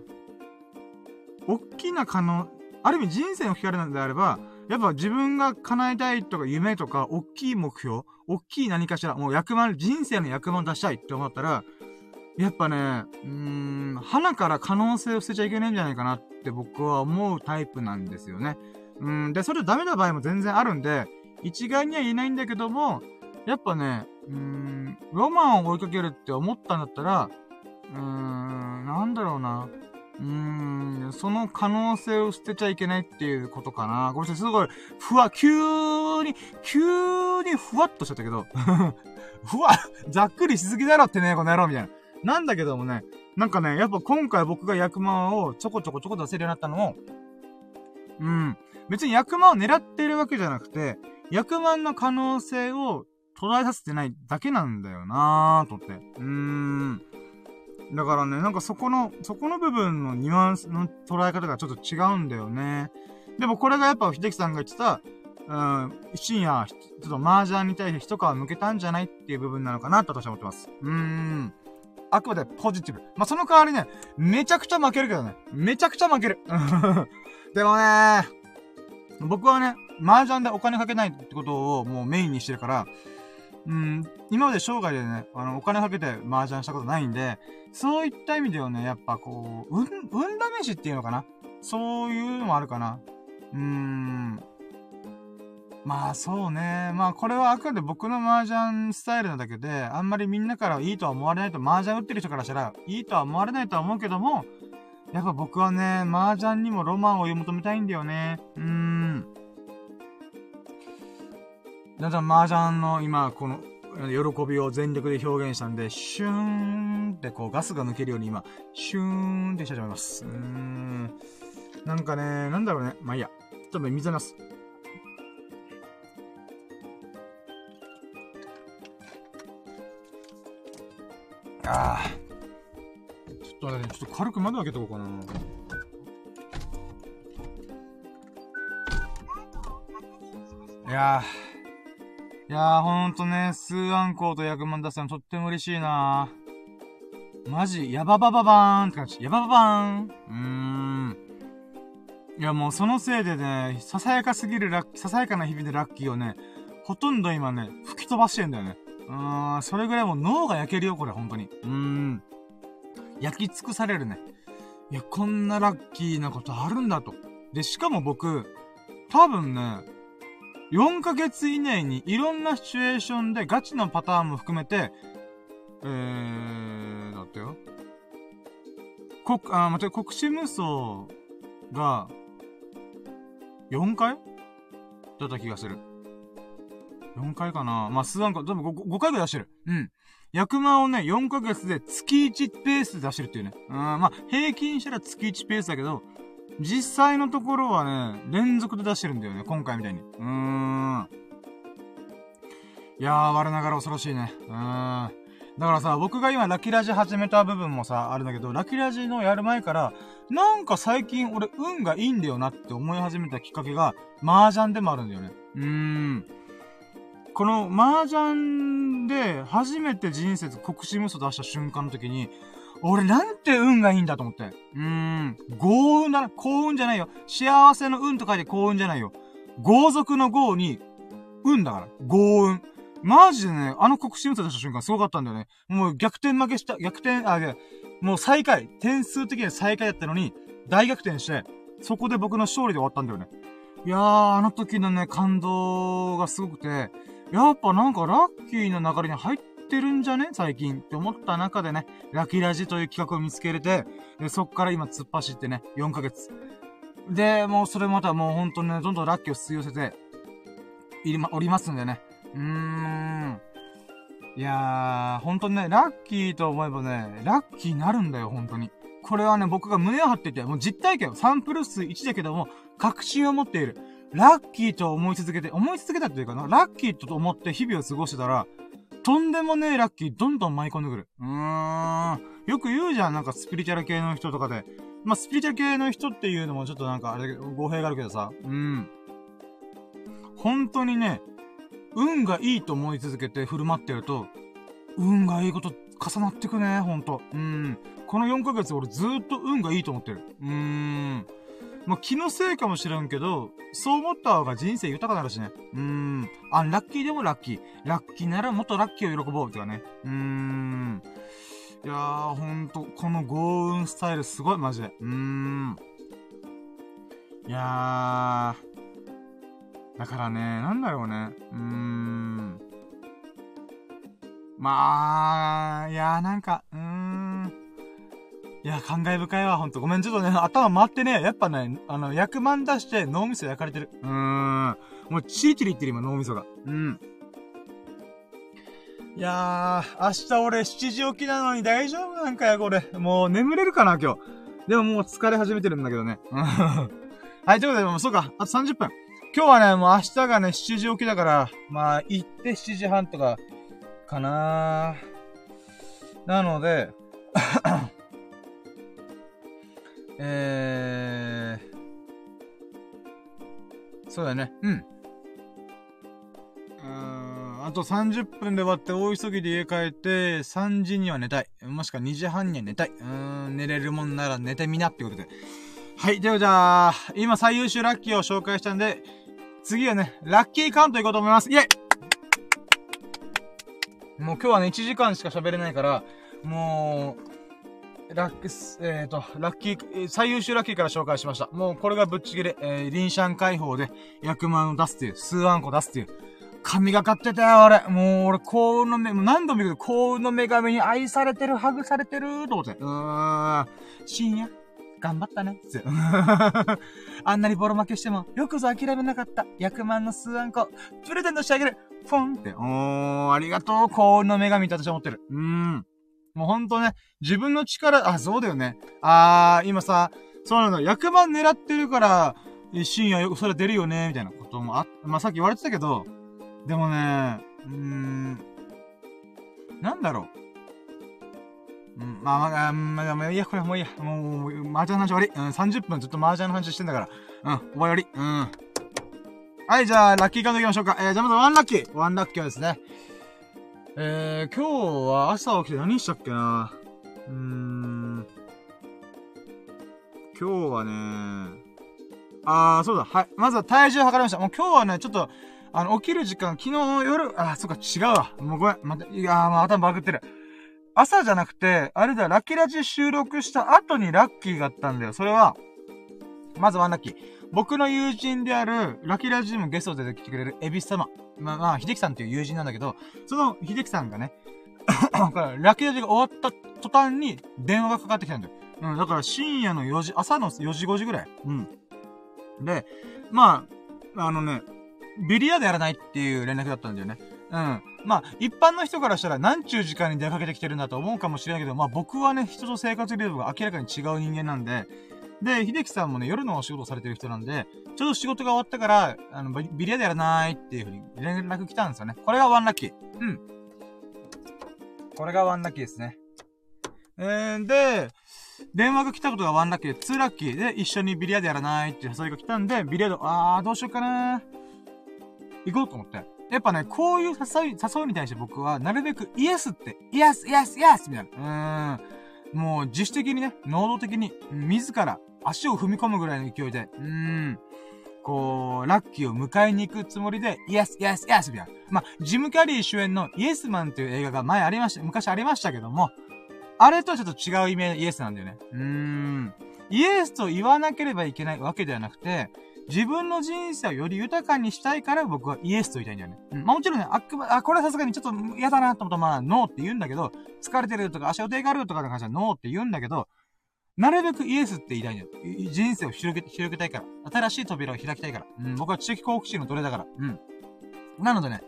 おっきな可能、ある意味人生の聞かれなんであれば、やっぱ自分が叶えたいとか夢とか、大きい目標、大きい何かしら、もう役満、人生の役満出したいって思ったら、やっぱね、うーん、花から可能性を捨てちゃいけないんじゃないかなって僕は思うタイプなんですよね。うん、で、それダメな場合も全然あるんで、一概には言えないんだけども、やっぱね、うーん、ロマンを追いかけるって思ったんだったら、うーん、なんだろうな。うーん、その可能性を捨てちゃいけないっていうことかな。ごめんなさい、すごい、ふわ、急に、急にふわっとしちゃったけど、ふわ、ざっくりしすぎだろってね、この野郎みたいな。なんだけどもね、なんかね、やっぱ今回僕が役満をちょこちょこちょこ出せるようになったのも、うん。別に役満を狙ってるわけじゃなくて、役満の可能性を捉えさせてないだけなんだよなぁ、と思って。うーん。だからね、なんかそこの、そこの部分のニュアンスの捉え方がちょっと違うんだよね。でもこれがやっぱ秀樹さんが言ってた、うん、深夜、ちょっと麻雀に対して一皮向けたんじゃないっていう部分なのかなと私は思ってます。うーん。あくまでポジティブ。まあ、その代わりね、めちゃくちゃ負けるけどね。めちゃくちゃ負ける。でもね、僕はね、麻雀でお金かけないってことをもうメインにしてるから、うん、今まで生涯でね、あの、お金かけて麻雀したことないんで、そういった意味ではね、やっぱこう、うん、運試しっていうのかな？そういうのもあるかな。うーん。まあそうね。まあこれはあくまで僕の麻雀スタイルなだけで、あんまりみんなからいいとは思われないと、麻雀打ってる人からしたら、いいとは思われないとは思うけども、やっぱ僕はね、麻雀にもロマンを追い求めたいんだよね。うーん。だんだん麻雀の今、この、喜びを全力で表現したんで、シューンってこうガスが抜けるように今、シューンってしちゃいます。うん。なんかね、なんだろうね。まあいいや。ちょっと水飲みます。ああ。ちょっとね、ちょっと軽く窓開けとこうかな。いやー。いやー、ほんとね、スーアンコーと役満出すのとっても嬉しいなマジ、ヤババババーンって感じ。ヤバババーン。うーん。いや、もうそのせいでね、ささやかすぎるラッキー、ささやかな日々でラッキーをね、ほとんど今ね、吹き飛ばしてんだよね。うーん、それぐらいもう脳が焼けるよ、これ、本当に。うーん。焼き尽くされるね。いや、こんなラッキーなことあるんだと。で、しかも僕、多分ね、4ヶ月以内にいろんなシチュエーションでガチのパターンも含めて、えー、だってよ。国、あ、待って、国士無双が、4回？だった気がする。4回かなまあ、数案か、多分 5, 5回ぐらい出してる。うん。役満をね、4ヶ月で月1ペースで出してるっていうね。うん、まあ、平均したら月1ペースだけど、実際のところはね、連続で出してるんだよね。今回みたいに。うーん。いやー、我ながら恐ろしいね。うーん。だからさ、僕が今ラキラジ始めた部分もさ、あるんだけど、ラキラジのやる前から、なんか最近俺運がいいんだよなって思い始めたきっかけが、麻雀でもあるんだよね。うーん。この麻雀で初めて人生国士無双出した瞬間の時に、俺なんて運がいいんだと思って。うーん。幸運だな。幸運じゃないよ。幸せの運と書いて幸運じゃないよ。豪族の豪に、運だから。豪運。マジでね、あの国士無双出した瞬間すごかったんだよね。もう逆転負けした、逆転、あ、もう最下位。点数的には最下位だったのに、大逆転して、そこで僕の勝利で終わったんだよね。いやー、あの時のね、感動がすごくて、やっぱなんかラッキーな流れに入ってるんじゃね？最近って思った中でね、ラキラジという企画を見つけれて、そっから今突っ走ってね、4ヶ月。で、もうそれまたもうほんとね、どんどんラッキーを吸い寄せて、いりま、おりますんでね。うーん。いやー、ほんとね、ラッキーと思えばね、ラッキーになるんだよ、ほんとに。これはね、僕が胸を張ってて、もう実体験、3プルス1だけども、確信を持っている。ラッキーと思い続けて、思い続けたっていうかな、ラッキーと思って日々を過ごしてたら、とんでもねえラッキーどんどん舞い込んでくる。うーん。よく言うじゃん、なんかスピリチュアル系の人とかで。まあ、スピリチュアル系の人っていうのもちょっとなんかあれ、語弊があるけどさ。うん。本当にね、運がいいと思い続けて振る舞ってると、運がいいこと重なってくね、ほんと。うん。この4ヶ月俺ずーっと運がいいと思ってる。うーん。まあ、気のせいかもしれんけど、そう思った方が人生豊かなるしね。うーん。あ、ラッキーでもラッキー。ラッキーならもっとラッキーを喜ぼう。とかね。うーん。いやー、ほんと、この豪運スタイルすごい、マジで。うーん。いやー。だからね、なんだろうね。うーん。まあ、いやーなんか、うん。いや、感慨深いわ、ほんと。ごめん、ちょっとね、頭回ってね、やっぱね、あの、役満出して脳みそ焼かれてる。うーん。もう、チリチリいってる、今、脳みそが。うん。いやー、明日俺7時起きなのに大丈夫なんかよ、これ。もう眠れるかな、今日。でももう疲れ始めてるんだけどね。はい、ということで、もうそうか、あと30分。今日はね、もう明日がね、7時起きだから、まあ、行って7時半とか、かななので、えー、そうだね、うん。うんあと30分で終わって大急ぎで家帰って、3時には寝たい。もしくは2時半には寝たい。うん、寝れるもんなら寝てみなってことで。はい、ではじゃあ、今最優秀ラッキーを紹介したんで、次はね、ラッキーカウントいこうと思います。イェイもう今日はね、1時間しか喋れないから、もう、ラックス、えっ、ー、と、ラッキー、最優秀ラッキーから紹介しました。もうこれがぶっちぎれ、えー、リンシャン解放で役満を出すっていう、数万個出すっていう、神がかってたよ、俺。もう、俺、幸運の目、もう何度も言うけど、幸運の女神に愛されてる、ハグされてる、と思って。うーん。深夜、頑張ったね。つ あんなにボロ負けしても、よくぞ諦めなかった。役満の数案個、プレゼントしてあげる。フォンって。おー、ありがとう、幸運の女神って私は思ってる。うーん。もうほんとね、自分の力、あ、そうだよね。あー、今さ、そうなの、役満狙ってるから、深夜よくそれ出るよね、みたいなこともあ、まあ、さっき言われてたけど、でもね、うーん、なんだろう。うん、まあまあ、まあ、まあ、いいや、これもういいや。もう、麻雀の話終わり。うん、30分ずっと麻雀の話してんだから。うん、終わり。うん。はい、じゃあ、ラッキーカードいきましょうか。えー、じゃあまずワンラッキー。ワンラッキーはですね。えー、今日は朝起きて何したっけな？うーん。今日はねあー、そうだ。はい。まずは体重測りました。もう今日はね、ちょっと、あの、起きる時間、昨日の夜、あ、そっか、違うわ。もうごめん。また、いやー、もう頭バグってる。朝じゃなくて、あれだ、ラッキーラジ収録した後にラッキーがあったんだよ。それは、まずワンラッキー。僕の友人である、ラキラジにもゲストで出てきてくれるエビス様。まあ、まあ、秀樹さんっていう友人なんだけど、その秀樹さんがね、ラキラジが終わった途端に電話がかかってきたんだよ。うん、だから深夜の4時、朝の4時5時ぐらい。うん。で、まあ、あのね、ビリヤードやらないっていう連絡だったんだよね。うん。まあ、一般の人からしたら何ちゅう時間に出かけてきてるんだと思うかもしれないけど、まあ僕はね、人と生活リズムが明らかに違う人間なんで、で、秀樹さんもね、夜のお仕事されてる人なんで、ちょうど仕事が終わったから、あの、ビリヤードやらないっていうふうに連絡来たんですよね。これがワンラッキー。うん。これがワンラッキーですね。えー、で、電話が来たことがワンラッキーで、ツーラッキーで一緒にビリヤードやらないっていう誘いが来たんで、ビリヤード、あー、どうしようかな行こうと思って。やっぱね、こういう誘い、誘いに対して僕は、なるべくイエスって、イエス、イエス、イエスみたいな。うーん。もう自主的にね、能動的に、自ら足を踏み込むぐらいの勢いで、うーん。こう、ラッキーを迎えに行くつもりで、イエス、イエス、イエスみたいな。まあ、ジム・キャリー主演のイエスマンっていう映画が前ありました、昔ありましたけども、あれとはちょっと違う意味でイエスなんだよね。うーん。イエスと言わなければいけないわけではなくて、自分の人生をより豊かにしたいから僕はイエスと言いたいんだよね。うん。まあもちろんね、あくま、あ、これはさすがにちょっと嫌だなと思ったらまあ、ノーって言うんだけど、疲れてるとか足を手があるとかの話はノーって言うんだけど、なるべくイエスって言いたいんだよ。人生を広げ、広げたいから。新しい扉を開きたいから。うん、僕は知的好奇心の奴隷だから。うん。なのでね、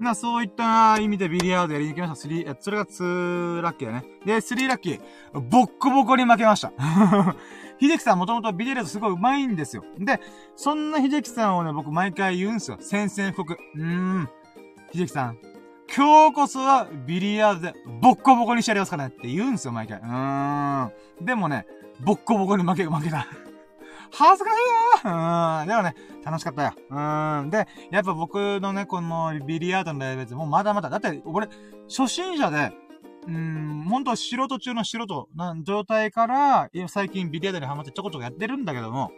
まあそういった意味でビリヤードやりに行きました。3、それが2ラッキーだね。で、3ラッキー。ボッコボコに負けました。秀樹さんもともとビデレートすごい上手いんですよ。で、そんな秀樹さんをね、僕毎回言うんですよ。宣戦布告。うーん。秀樹さん、今日こそはビリヤードでボッコボコにしてやりますからねって言うんですよ、毎回。うーん。でもね、ボッコボコに負け、負けた。恥ずかしいよーうん。でもね、楽しかったよ。うーん。で、やっぱ僕のね、このビリヤードのレベルもまだまだ。だって、俺、初心者で、うーん、本当は素人中の素人な状態から、最近ビリヤードにハマってちょこちょこやってるんだけども、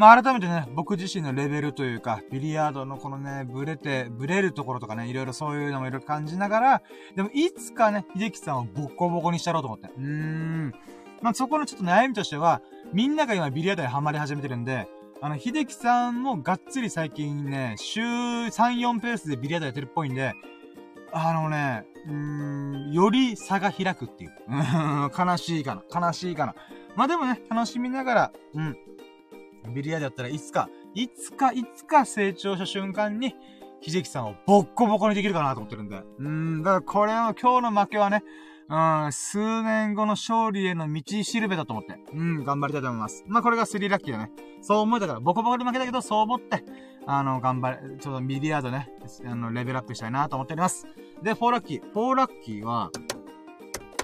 まあ改めてね、僕自身のレベルというか、ビリヤードのこのね、ブレて、ブレるところとかね、いろいろそういうのもいろいろ感じながら、でもいつかね、秀樹さんをボッコボコにしたろうと思って。うーん。まあそこのちょっと悩みとしては、みんなが今ビリヤードにハマり始めてるんで、あの、秀樹さんもがっつり最近ね、週3、4ペースでビリヤードやってるっぽいんで、あのね、うーん、より差が開くっていう。悲しいかな。悲しいかな。まあでもね、楽しみながら、うん。ビリヤードやったらいつか、いつか、いつか成長した瞬間に、秀樹さんをボッコボコにできるかなと思ってるんで。うん、だからこれは今日の負けはね、うん、数年後の勝利への道しるべだと思って、うん、頑張りたいと思います。まあ、これが3ラッキーだね。そう思えたから、ボコボコで負けたけど、そう思って、あの、頑張れ、ちょっとビリヤードね、あの、レベルアップしたいなと思っております。で、4ラッキー。4ラッキーは、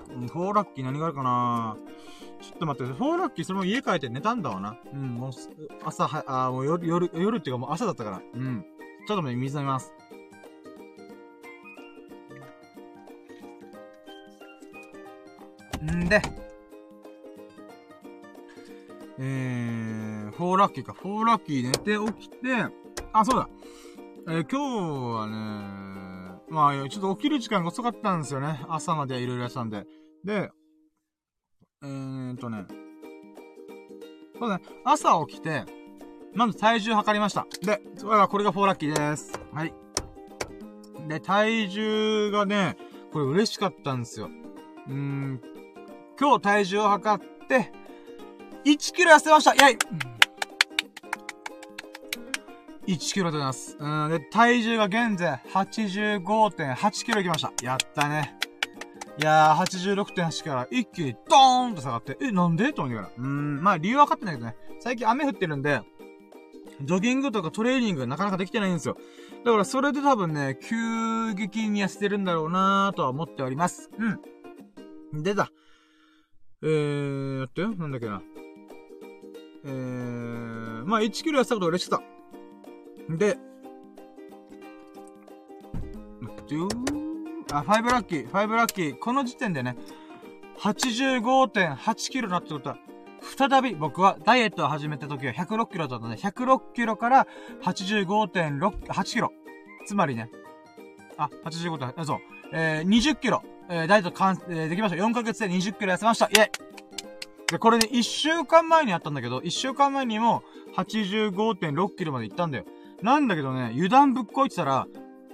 4ラッキー何があるかなぁちょっと待って、フォーラッキーそのまま家帰って寝たんだわな。うん、もう、朝は、あ、もう夜、夜、夜っていうかもう朝だったから。うん。ちょっと待って、水飲みます。んで、えー、フォーラッキーか。フォーラッキー寝て起きて、あ、そうだ。えー、今日はね、まあ、ちょっと起きる時間が遅かったんですよね。朝までいろいろやってたんで。で、えーとね、そうね、朝起きて、まず体重測りました。で、それがこれが4ラッキーです。はい。で、体重がね、これ嬉しかったんですよ。うん、今日体重を測って、1キロ痩せましたイェイ !1 キロでございます。うん、で、体重が現在85.8キロいきました。やったね。いやー、86.8から一気にドーンと下がって、え、なんで？と思いながら。うーん、まあ理由分かってないけどね。最近雨降ってるんで、ジョギングとかトレーニングがなかなかできてないんですよ。だからそれで多分ね、急激に痩せてるんだろうなーとは思っております。うん。でだ。えー、やってよ。なんだっけな。えー、まあ1キロ痩せたこと嬉しかった。で、待ってよー。あ、5ラッキー、5ラッキー。この時点でね、85.8キロだってことは、再び僕はダイエットを始めた時は106キロだったね。106キロから85.6、8キロ。つまりね、あ、85点、そう、えー、20キロ、えー、ダイエット完、えー、できました。4ヶ月で20キロ痩せました。イェイで、これね、1週間前にやったんだけど、1週間前にも85.6キロまで行ったんだよ。なんだけどね、油断ぶっこいてたら、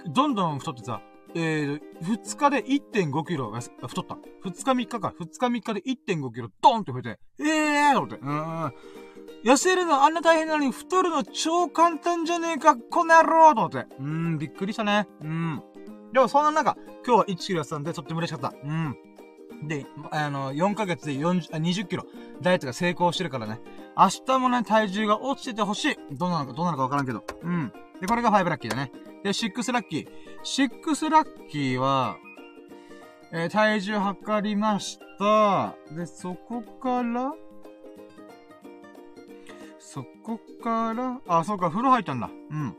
どんどん太ってさ、えー、2日で1.5キロが太った。2日3日か。2日3日で1.5キロドーンって増えて、ええーと思って。うん。痩せるのあんな大変なのに太るの超簡単じゃねえか、この野郎と思って。うん、びっくりしたね。うん。でもそんな中、今日は1キロ痩せたんでとっても嬉しかった。うん。で、あの、4ヶ月で40、20キロ、ダイエットが成功してるからね。明日もね、体重が落ちててほしい。どうなのか、どうなのかわからんけど。うん。で、これが5ラッキーだね。で、6ラッキー。6ラッキーは、えー、体重測りました。で、そこから、そこから、あ、そうか、風呂入ったんだ。うん。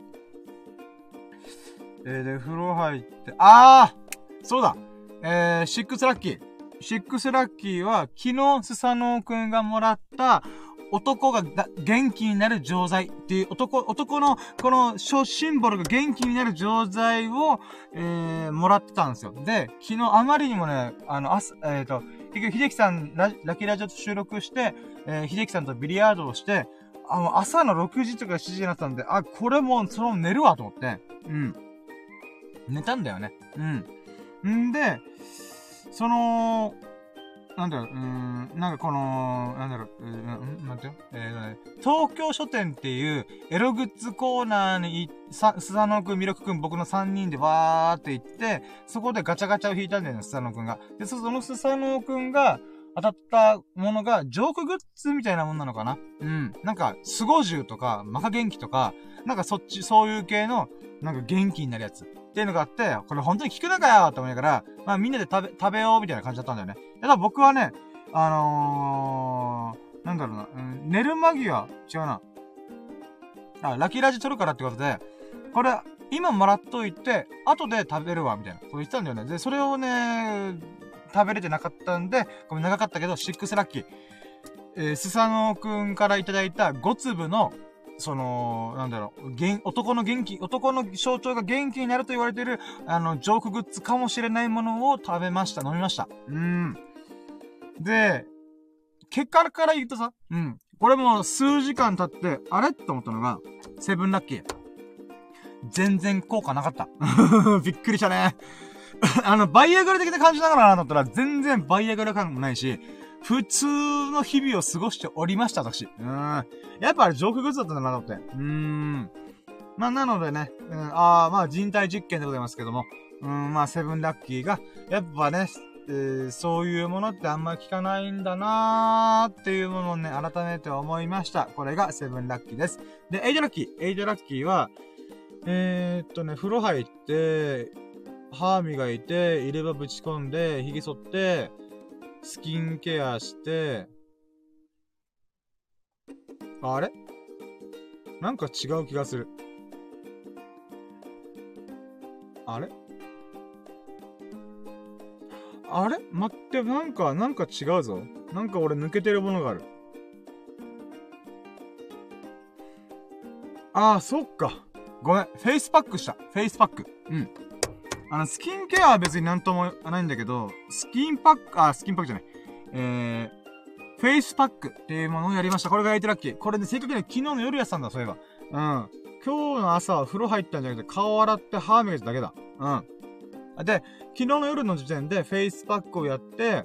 えー、で、風呂入って、あーそうだえー、6ラッキー。6ラッキーは、昨日、スサノオくんがもらった、男が元気になる錠剤っていう男、男のこのシンボルが元気になる錠剤を、えー、もらってたんですよ。で、昨日あまりにもね、あの、あす、えっ、ー、と、結局、秀樹さんラ、ラキラジオと収録して、えー、秀樹さんとビリヤードをして、あの、朝の6時とか7時になったんで、あ、これもう、そのまま寝るわと思って、うん。寝たんだよね。うん。んで、その、なんだろう、うん、なんかこの、なんだろう、うん、なんていうえー、東京書店っていうエログッズコーナーにさ、スサノくん、ミルクくん、僕の3人でわーって行って、そこでガチャガチャを引いたんだよね、スサノくんが。で、そのスサノくんが当たったものが、ジョークグッズみたいなもんなのかなうん。なんか、スゴジュとか、マカ元気とか、なんかそっち、そういう系の、なんか元気になるやつ。っていうのがあって、これ本当に効くのかよって思いながら、まあみんなで食べ、食べようみたいな感じだったんだよね。ただ僕はね、あのー、なんだろうな、うん、寝る間際、違うな。あ、ラッキーラジ撮るからってことで、これ、今もらっといて、後で食べるわ、みたいな。こう言ってたんだよね。で、それをね、食べれてなかったんで、ごめん、長かったけど、シックスラッキー。えー、スサノオくんからいただいた5粒の、その、なんだろう、元、男の元気、男の象徴が元気になると言われている、あの、ジョークグッズかもしれないものを食べました、飲みました。うん。で、結果から言うとさ、うん。これも数時間経って、あれ？って思ったのが、セブンラッキー。全然効果なかった。びっくりしたね。あの、バイアグラ的な感じながらなと思ったら、全然バイアグラ感もないし、普通の日々を過ごしておりました、私。うん。やっぱあれ、ジョークグッズだったんだなと思って。うーん。まあ、なのでね、うん、ああ、まあ、人体実験でございますけども、うん、まあ、セブンラッキーが、やっぱね、えー、そういうものってあんま聞かないんだなーっていうものをね、改めて思いました。これがセブンラッキーです。で、 eight lucky。eight lucky は、えー、っとね、風呂入って、歯磨いて、入れ歯ぶち込んで、髭剃って、スキンケアして、あれ？なんか違う気がする。あれ？あれ？待って、なんか、なんか違うぞ。なんか俺抜けてるものがある。ああ、そっか。ごめん。フェイスパックした。フェイスパック。うん。あの、スキンケアは別になんともないんだけど、スキンパック、あ、スキンパックじゃない。えー、フェイスパックっていうものをやりました。これが eight lucky。これね、正確には昨日の夜やってたんだ、そういえば。うん。今日の朝は風呂入ったんじゃなくて、顔洗って歯磨いただけだ。うん。で、昨日の夜の時点でフェイスパックをやって、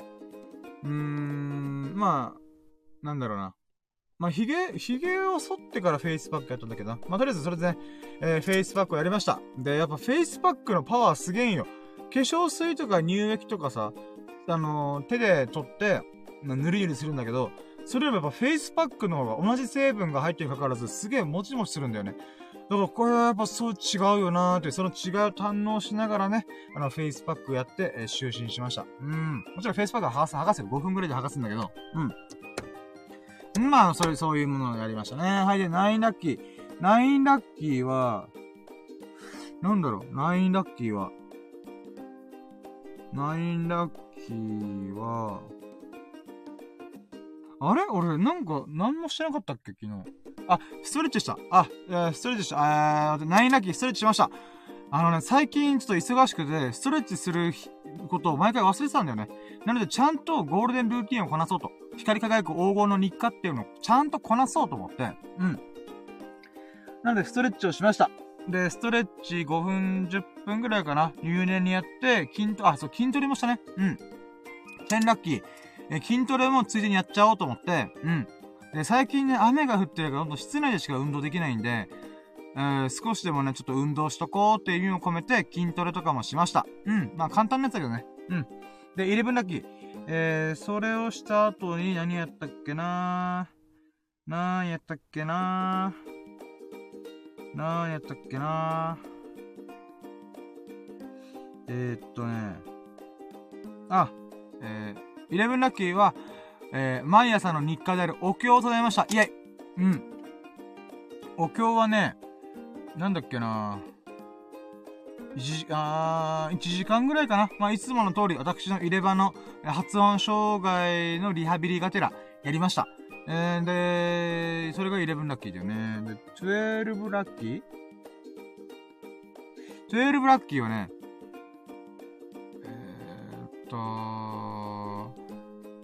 うーん、まあ、なんだろうな。まあ、髭、髭を剃ってからフェイスパックやったんだけどな。まあ、とりあえずそれでね、えー、フェイスパックをやりました。で、やっぱフェイスパックのパワーすげえんよ。化粧水とか乳液とかさ、あのー、手で取って、まあ、ぬりぬりするんだけど、それよりやっぱフェイスパックの方が同じ成分が入ってるにかかわらず、すげえもちもちするんだよね。だからこれはやっぱそう違うよなーって、その違いを堪能しながらね、あの、フェイスパックやって、えー、就寝しました。うん。もちろんフェイスパックは剥がす、剥がせる。5分ぐらいで剥がすんだけど、うん。まあ、そういう、そういうものをやりましたね。はい、で、 nine lucky。nine lucky は、なんだろう、 nine lucky は、 nine lucky は、あれ？俺、なんか、何もしてなかったっけ？昨日。あ、ストレッチした。あ、えー、ストレッチした。あー、ナインラッキーストレッチしました。あのね、最近ちょっと忙しくて、ストレッチすることを毎回忘れてたんだよね。なので、ちゃんとゴールデンルーティンをこなそうと。光り輝く黄金の日課っていうのをちゃんとこなそうと思って、うん。なので、ストレッチをしました。で、ストレッチ5分、10分ぐらいかな。入念にやって、筋トレ、あ、そう、筋トレもしたね。うん。10ラッキー。え、筋トレもついでにやっちゃおうと思って、うん。で、最近ね、雨が降ってるから、ほんと室内でしか運動できないんで、えー、少しでもね、ちょっと運動しとこうっていう意味を込めて、筋トレとかもしました。うん。まあ、簡単なやつだけどね。うん。で、11ラッキー。えー、それをした後に何やったっけなー何やったっけなー何やったっけなーえー、っとね、あ、えー、11ラッキーは、えー、毎朝の日課であるお経を唱えました。イェイうん。お経はね、なんだっけな一時、あ1時間ぐらいかな。まあ、いつもの通り、私の入れ歯の発音障害のリハビリがてら、やりました。えー、で、それが11ラッキーだよね。で、12ラッキー ?12 ラッキーはね、えー、っと、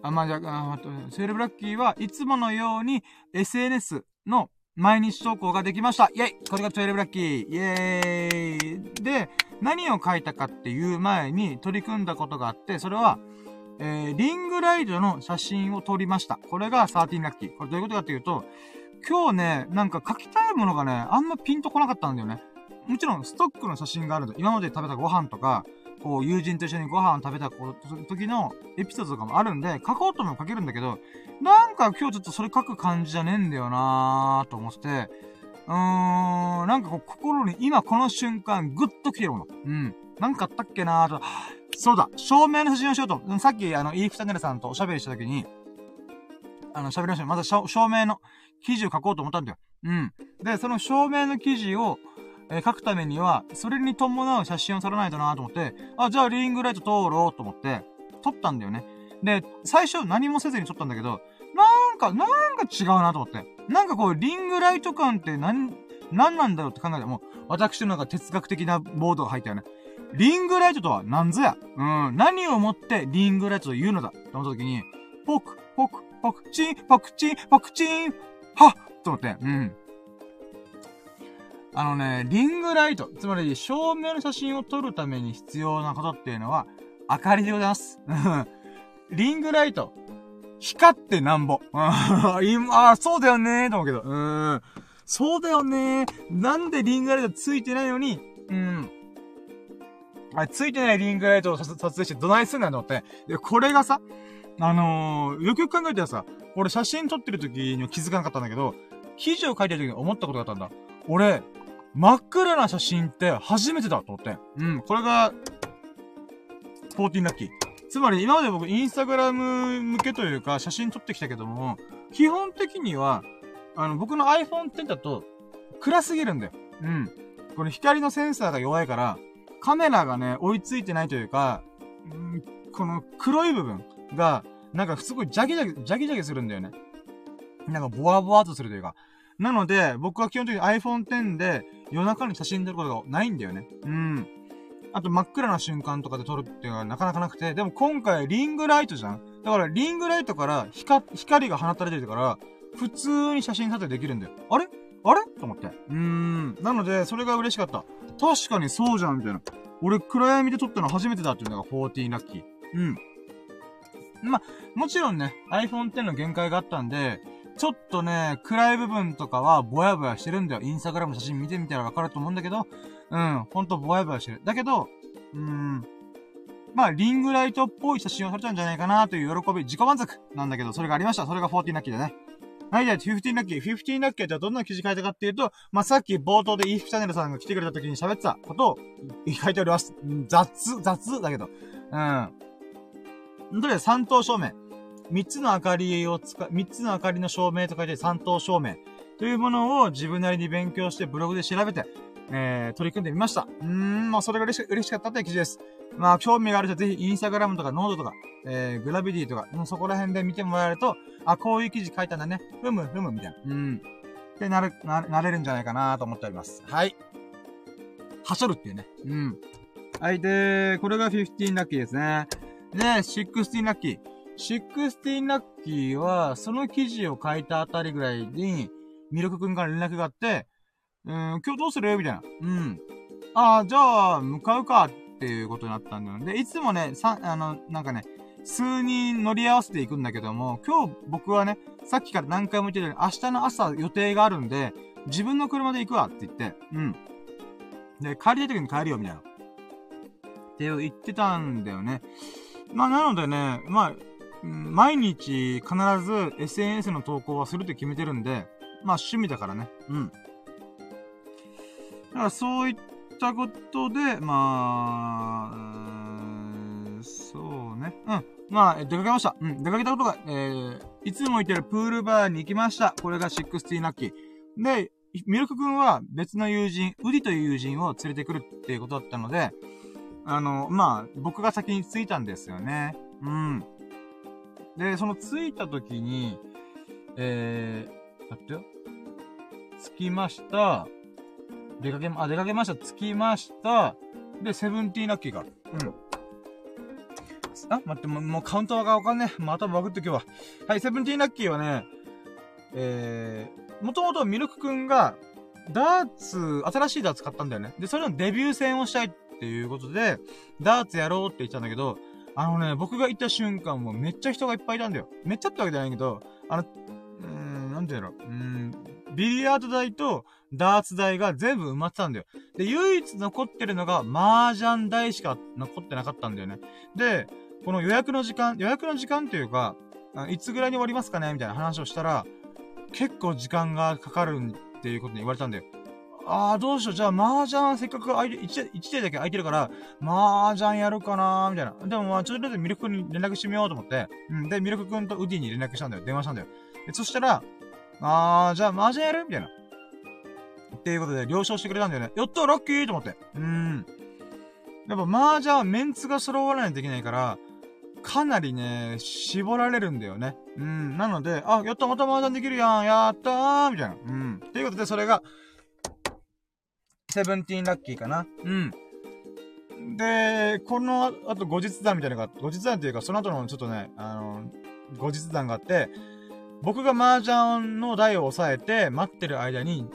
あ、まあ、じゃあ、あセールブラッキーはいつものように SNS の毎日投稿ができました。イェイこれがトゥエルブラッキーイェーイで、何を書いたかっていう前に取り組んだことがあって、それは、えー、リングライトの写真を撮りました。これが13ラッキー。これどういうことかっていうと、今日ね、なんか書きたいものがね、あんまピンとこなかったんだよね。もちろんストックの写真があるんだ。今まで食べたご飯とか、こう、友人と一緒にご飯を食べた時のエピソードとかもあるんで、書こうとも書けるんだけど、なんか今日ちょっとそれ書く感じじゃねえんだよなーと思って、うーん、なんかこう、心に今この瞬間、ぐっと来てるもの。うん。なんかあったっけなーと、そうだ、照明の写真をしようと。さっき、あの、イーフタネルさんとおしゃべりした時に、あの、喋りましたまた照明の記事を書こうと思ったんだよ。うん。で、その照明の記事を、えー、書くためには、それに伴う写真を撮らないとなと思って、あ、じゃあリングライト撮ろうと思って、撮ったんだよね。で、最初何もせずに撮ったんだけど、なんか、なんか違うなと思って。なんかこう、リングライト感って何、何なんだろうって考えても、私のなんか哲学的なボードが入ったよね。リングライトとは何ぞやうん。何をもってリングライトと言うのだと思った時に、ポク、ポク、ポクチン、ポクチン、ポクチン、はっと思って、うん。あのね、リングライト、つまり照明の写真を撮るために必要なことっていうのは、明かりでございます。リングライト、光ってなんぼ。今、あ、そうだよねーと思うけど。うん。そうだよねー。なんでリングライトついてないのに、うん。あついてないリングライトを撮影してどないすんだと思って。で、これがさ、あのー、よくよく考えたらさ、俺写真撮ってる時には気づかなかったんだけど、記事を書いてる時に思ったことがあったんだ。俺、真っ暗な写真って初めてだと思って。うん、これが、14ラッキー。つまり今まで僕インスタグラム向けというか写真撮ってきたけども、基本的には、あの、僕の iPhone X だと暗すぎるんだよ。うん。これ光のセンサーが弱いから、カメラがね、追いついてないというか、んこの黒い部分が、なんかすごいジャギジャギ、ジャギジャギするんだよね。なんかボワボワとするというか。なので、僕は基本的に iPhone X で夜中に写真撮ることがないんだよね。うん。あと真っ暗な瞬間とかで撮るっていうのはなかなかなくて、でも今回リングライトじゃんだからリングライトから光、が放たれてるから、普通に写真撮影できるんだよ。あれ？あれ？と思って。うーん。なので、それが嬉しかった。確かにそうじゃん、みたいな。俺、暗闇で撮ったの初めてだっていうのが14ラッキー。うん。ま、もちろんね、iPhone X の限界があったんで、ちょっとね、暗い部分とかはぼやぼやしてるんだよ。インスタグラム写真見てみたらわかると思うんだけど、うん、ほんとぼやぼやしてる。だけど、うん、まあ、リングライトっぽい写真を撮れたんじゃないかなという喜び、自己満足なんだけど、それがありました。それが14ラッキーだね。はい、じゃあ、15ラッキー。15ラッキーってどんな記事書いたかっていうと、まあ、さっき冒頭でイーフチャンネルさんが来てくれた時に喋ってたことを書いております。雑、雑だけど。うん。とりあえず3等照明。3つの明かりを使、3つの明かりの照明と書いて3等照明。というものを自分なりに勉強してブログで調べて、えー、取り組んでみました。うーん、まあ、それが嬉し嬉しかったって記事です。まあ、興味がある人はぜひ、インスタグラムとかノードとか、えー、グラビティとか、そこら辺で見てもらえると、あ、こういう記事書いたんだね。ふむ、ふむ、みたいな。うん。で、なる、な、なれるんじゃないかなと思っております。はい。はしょるっていうね。うん。はい、で、これが15ラッキーですね。で、16ラッキー。16ラッキーは、その記事を書いたあたりぐらいに、ミルクくんから連絡があって、うん、今日どうする？みたいな。うん。ああ、じゃあ、向かうかっていうことになったんだよ。で、いつもね、さ、あの、なんかね、数人乗り合わせていくんだけども、今日僕はね、さっきから何回も言ってるように、明日の朝予定があるんで、自分の車で行くわって言って、うん。で、帰りたい時に帰るよ、みたいな。って言ってたんだよね。まあ、なのでね、まあ、毎日必ず SNS の投稿はするって決めてるんで、まあ趣味だからね。うん。だからそういったことで、まあ、そうね。うん。まあ、出かけました。うん。出かけたことが、えー、いつも行ってるプールバーに行きました。これが16ラッキー。で、ミルク君は別の友人、ウディという友人を連れてくるっていうことだったので、あの、まあ、僕が先に着いたんですよね。うん。で、その着いた時に、えー、待ってよ。着きました。出かけ、あ、出かけました。着きました。で、セブンティーナッキーが。うん。あ、待って、もうもうカウントがわかんねえ。またバグって今日は。はい、セブンティーナッキーはね、えー、もともとミルクくんが、ダーツ、新しいダーツ買ったんだよね。で、それのデビュー戦をしたいっていうことで、ダーツやろうって言ったんだけど、あのね、僕が行った瞬間もめっちゃ人がいっぱいいたんだよ。めっちゃってわけじゃないけど、あの、うーん、なんていうの、うーん、ビリヤード台とダーツ台が全部埋まってたんだよ。で、唯一残ってるのが麻雀台しか残ってなかったんだよね。で、この予約の時間、予約の時間っていうか、いつぐらいに終わりますかね？みたいな話をしたら、結構時間がかかるっていうことに言われたんだよ。ああ、どうしよう。じゃあ、麻雀せっかく空いて、1, 1台だけ空いてるから、麻雀やるかなーみたいな。でもまあ、ちょっとミルク君に連絡してみようと思って、うん。で、ミルク君とウディに連絡したんだよ。電話したんだよ。でそしたら、あー、じゃあ麻雀やる？みたいな。っていうことで、了承してくれたんだよね。やったラッキーと思って。うーん。やっぱ麻雀はメンツが揃わないといけないから、かなりね、絞られるんだよね。うん。なので、あ、やった、また麻雀できるやん、やったーみたいな。うん。ということで、それが、セブンティーンラッキーかな。うん。で、この、あと後日談みたいなのが、後日談っていうか、その後のちょっとね、あの、後日談があって、僕が麻雀の台を押さえて待ってる間に、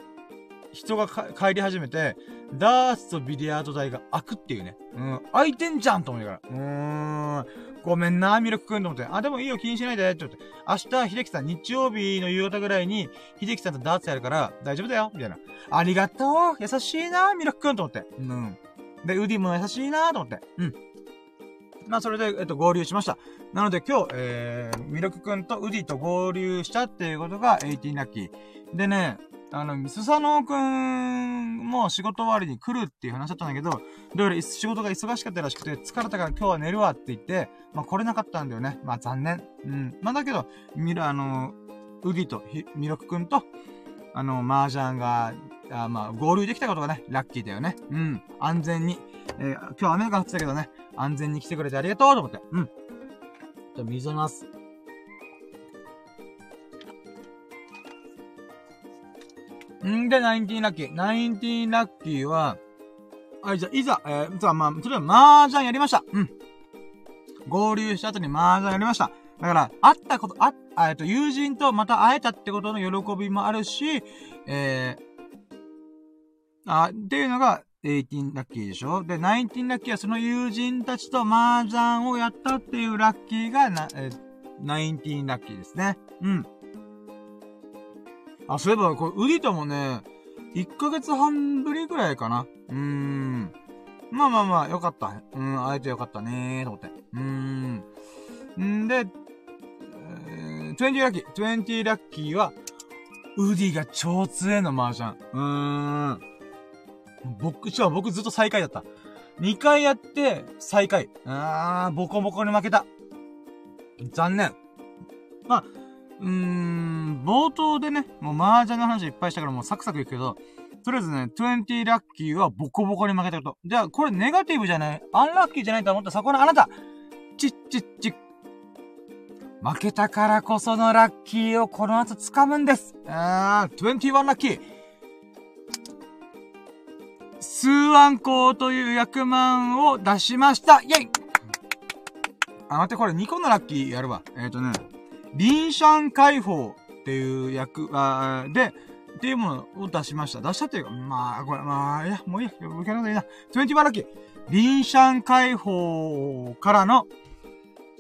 人が帰り始めて、ダーツとビリヤード台が開くっていうね。うん。開いてんじゃんと思いながら。うーん。ごめんな、ミルクくんと思って。あ、でもいいよ、気にしないで、って思って。明日、秀樹さん、日曜日の夕方ぐらいに、秀樹さんとダーツやるから、大丈夫だよ、みたいな。ありがとう優しいな、ミルクくんと思って。うん。で、ウディも優しいな、と思って。うん。まあ、それで、えっと、合流しました。なので今日、えー、ミルクくんとウディと合流したっていうことが18ラッキー。でね、あの、スサノオくんも仕事終わりに来るっていう話だったんだけど、どうやら仕事が忙しかったらしくて、疲れたから今日は寝るわって言って、まあ来れなかったんだよね。まあ残念。うん。まあだけど、ミラ、あの、ウディとミルクくんと、あの、麻雀が、あまあ、合流できたことがね、ラッキーだよね。うん。安全に。えー、今日雨が降ってたけどね、安全に来てくれてありがとうと思って。うん。じゃあ、水飲ます。んで、ナインティーラッキー。ナインティーラッキーは、はい、じゃあ、いざ、えー、じゃあ、まあ、とりあえず、麻雀やりました。うん。合流した後に麻雀やりました。だから、会ったこと、あ、えっと、友人とまた会えたってことの喜びもあるし、えー、あ、っていうのが、18ラッキーでしょで、19ラッキーはその友人たちと麻雀をやったっていうラッキーがな、えー、19ラッキーですね。うん。あ、そういえば、これ、ウディともね、1ヶ月半ぶりぐらいかな。うーん。まあまあまあ、よかった。うん、会えてよかったねー、と思って。うーん。んで、え、20ラッキー。20ラッキーは、ウディが超強えの麻雀。うーん。僕、しかも僕ずっと最下位だった。2回やって、最下位。あー、ボコボコに負けた。残念。まあ、うーん、冒頭でね、もう麻雀の話いっぱいしたからもうサクサクいくけど、とりあえずね、20ラッキーはボコボコに負けたこと。じゃあ、これネガティブじゃないアンラッキーじゃないと思ったそこのあなたちっちっち負けたからこそのラッキーをこの後掴むんです。あー、21ラッキー。スーアンコーという役満を出しましたイェイあ、待って、これ2個のラッキーやるわ。えっ、ー、とね、リンシャン解放っていう役、あで、っていうものを出しました。出したっていうか、まあ、これ、まあ、いや、もういいや、受けなくていいな。21ラッキー。リンシャン解放からの、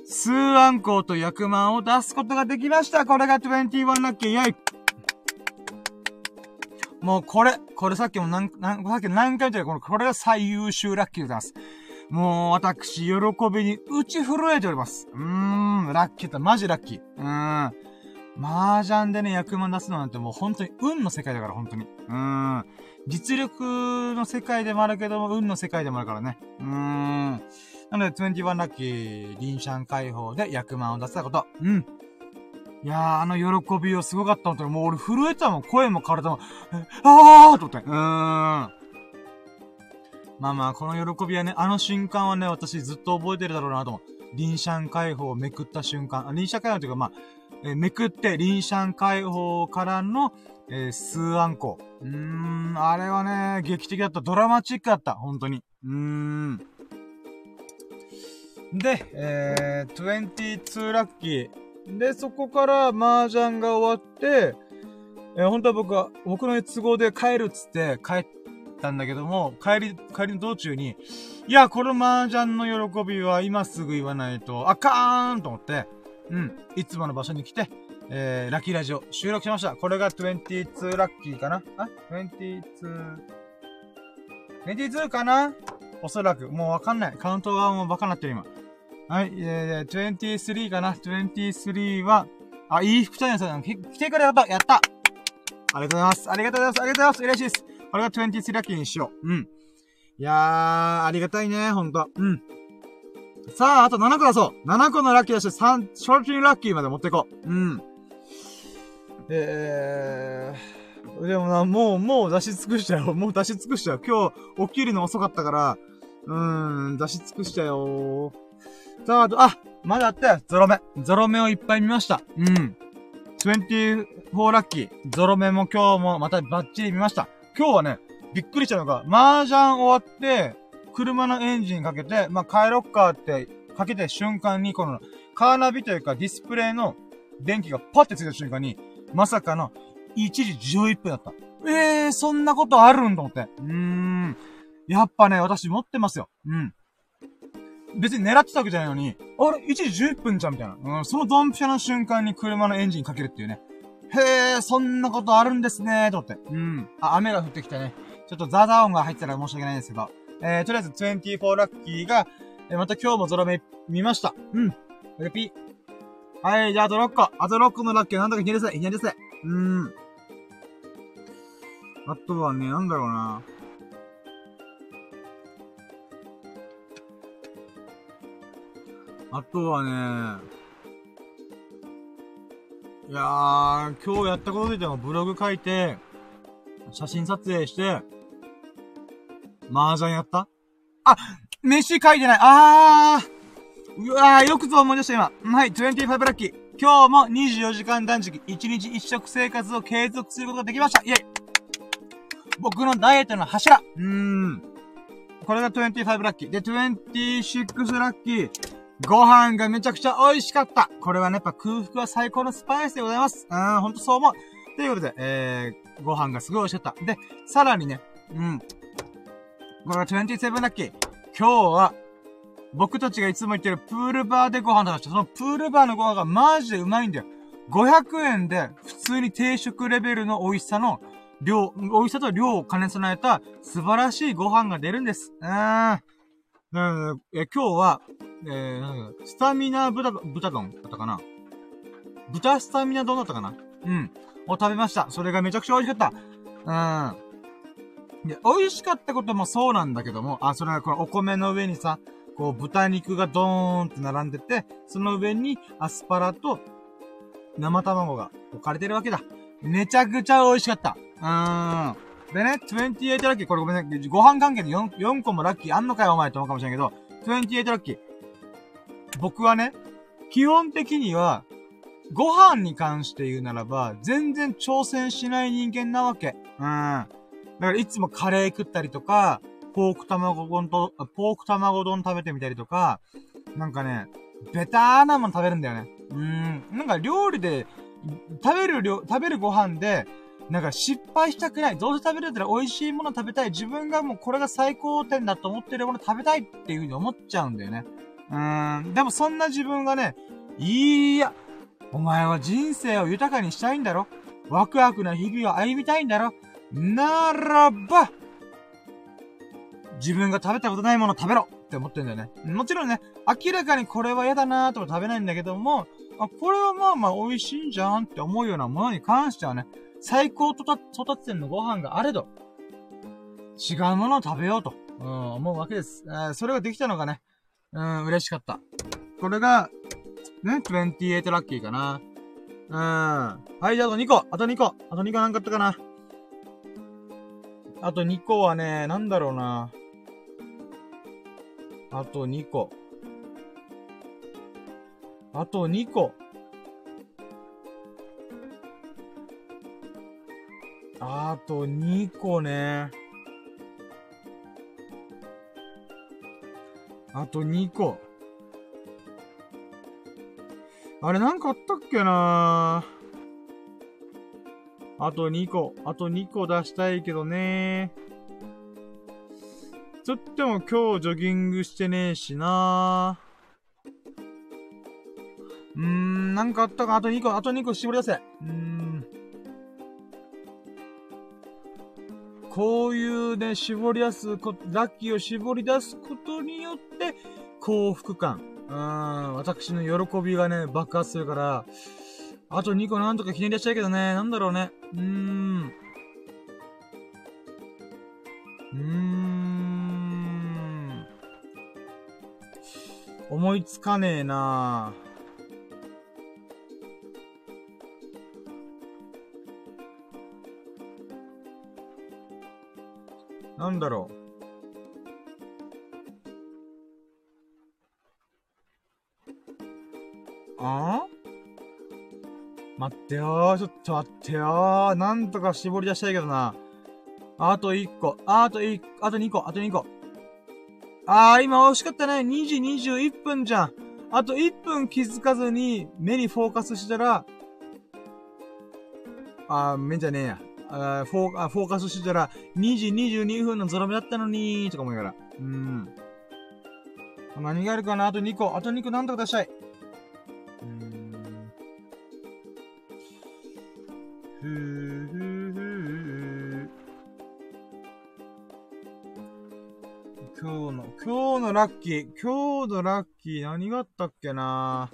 スーアンコーと役満を出すことができました。これが21ラッキー。イェイもうこれ、これさっきも何、何、さっき何回言ったこの、これが最優秀ラッキーでございます。もう、私、喜びに打ち震えております。うーん、ラッキーだ、マジラッキー。うーん。麻雀でね、役満出すのなんてもう本当に運の世界だから、本当に。うーん。実力の世界でもあるけども、運の世界でもあるからね。うーん。なので、21ラッキー、リンシャン解放で役満を出したこと。うん。いやー、あの喜びはすごかったのもう俺震えたもん。声も体も、あーと思って。うーん。まあまあ、この喜びはね、あの瞬間はね、私ずっと覚えてるだろうなと思う。リンシャン解放をめくった瞬間。リンシャン解放というか、まあ、えー、めくって、リンシャン解放からの、えー、スーアンコ。うーん、あれはね、劇的だった。ドラマチックだった。本当に。うーん。で、えー、22ラッキー。で、そこから麻雀が終わって、えー、本当は僕は、僕の都合で帰るっつって帰ったんだけども、帰り、帰りの道中に、いや、この麻雀の喜びは今すぐ言わないと、あかーんと思って、うん、いつもの場所に来て、えー、ラッキーラジオ収録しました。これが22ラッキーかな？あ ?22、22かな？おそらく。もうわかんない。カウントがもうバカになってる今。はい、えー、23かな ?23 は、あ、いい服チャンネルさん、来てくれたやったありがとうございます。ありがとうございます。ありがとうございます。嬉しいです。これが23ラッキーにしよう。うん。いやー、ありがたいね、ほんと。うん。さあ、あと7個出そう。7個のラッキー出して3、ショーティンラッキーまで持っていこう。うん。えー、でもな、もう、もう出し尽くしたよ。もう出し尽くしたよ。今日、起きるの遅かったから、うーん、出し尽くしたよ。さあ、あ、まだあったよ、ゾロ目。ゾロ目をいっぱい見ました。うん。24ラッキー。ゾロ目も今日もまたバッチリ見ました。今日はね、びっくりしたのが、麻雀終わって、車のエンジンかけて、まあ、帰ろっかってかけて瞬間に、この、カーナビというかディスプレイの電気がパッてついた瞬間に、まさかの1時11分だった。ええー、そんなことあるんと思って。うーん。やっぱね、私持ってますよ。うん。別に狙ってたわけじゃないのに、あれ ?1 時11分じゃんみたいな。うん、そのドンピシャの瞬間に車のエンジンかけるっていうね。へえ、そんなことあるんですねと思って。うん。あ、雨が降ってきてね。ちょっとザーザー音が入ったら申し訳ないんですけど。えー、とりあえず24ラッキーが、えー、また今日もゾロ目見ました。うん。レピはい、じゃああと6個。あと6個のラッキーなんとかひねりせ、ひねりせ。うーん。あとはね、なんだろうな。あとはね、いやー、今日やったことでもブログ書いて、写真撮影して、麻雀やった？あ飯書いてないあーうわー、よくぞ思い出した今。はい、25ラッキー。今日も24時間断食、1日1食生活を継続することができましたイェイ僕のダイエットの柱うーん。これが25ラッキー。で、26ラッキー。ご飯がめちゃくちゃ美味しかった。これはね、やっぱ空腹は最高のスパイスでございます。うん、ほんとそう思う。ということで、えー、ご飯がすごい美味しかった。で、さらにね、うん。これは27ラッキー。今日は、僕たちがいつも行ってるプールバーでご飯食べました。そのプールバーのご飯がマジでうまいんだよ。500円で普通に定食レベルの美味しさの量、美味しさと量を兼ね備えた素晴らしいご飯が出るんです。うーん。え今日は、えー、スタミナ豚、豚丼だったかな？豚スタミナ丼だったかな？うん。を食べました。それがめちゃくちゃ美味しかった。うん。で、美味しかったこともそうなんだけども、あ、それはこのお米の上にさ、こう豚肉がドーンって並んでて、その上にアスパラと生卵が置かれてるわけだ。めちゃくちゃ美味しかった。うーん。でね、28ラッキー、これごめんね、ご飯関係で 4, 4個もラッキーあんのかよお前と思うかもしれんけど、28ラッキー。僕はね、基本的には、ご飯に関して言うならば、全然挑戦しない人間なわけ。うん。だからいつもカレー食ったりとか、ポーク卵丼と、ポーク卵丼食べてみたりとか、なんかね、ベターなもの食べるんだよね。うん。なんか料理で、食べる量、食べるご飯で、なんか失敗したくない。どうせ食べれたら美味しいもの食べたい。自分がもうこれが最高点だと思ってるもの食べたいっていう風に思っちゃうんだよね。うーん。でもそんな自分がね、いや、お前は人生を豊かにしたいんだろ？ワクワクな日々を歩みたいんだろ？ならば、自分が食べたことないもの食べろって思ってんだよね。もちろんね、明らかにこれは嫌だなーとか食べないんだけども、あ、これはまあまあ美味しいんじゃんって思うようなものに関してはね、最高とた、育て点のご飯があれど、違うものを食べようと、うん、思うわけです。えー、それができたのがね、うん、嬉しかった。これが、ね、28ラッキーかな。うん。はい、じゃああと2個あと2個あと2個なんかあったかなあと2個はね、なんだろうな。あと2個。あと2個。あと2個ね。あと2個。あれなんかあったっけなあと2個。あと2個出したいけどねちょっとも今日ジョギングしてねえしなうーん、なんかあったかあと2個、あと2個絞り出せ。うーん。こういうね、絞り出すこ、ラッキーを絞り出すことによって、幸福感。うん、私の喜びがね、爆発するから、あと2個なんとかひねり出したいけどね、なんだろうね。うーん。うーん。思いつかねえなぁ。なんだろう。あ？待ってよ。ちょっと待ってよー。なんとか絞り出したいけどな。あと1個。あと1個、あと2個。あと2個。あー、今惜しかったね。2時21分じゃん。あと1分気づかずに目にフォーカスしたら、あー、目じゃねえや。あフォーあフォーカスしてたら、2時22分のゾロ目だったのにー、とか思いながら。うーん。何があるかな？あと2個。あと2個なんとか出したい。うん。ふーふーふー今日の、今日のラッキー。今日のラッキー何があったっけな？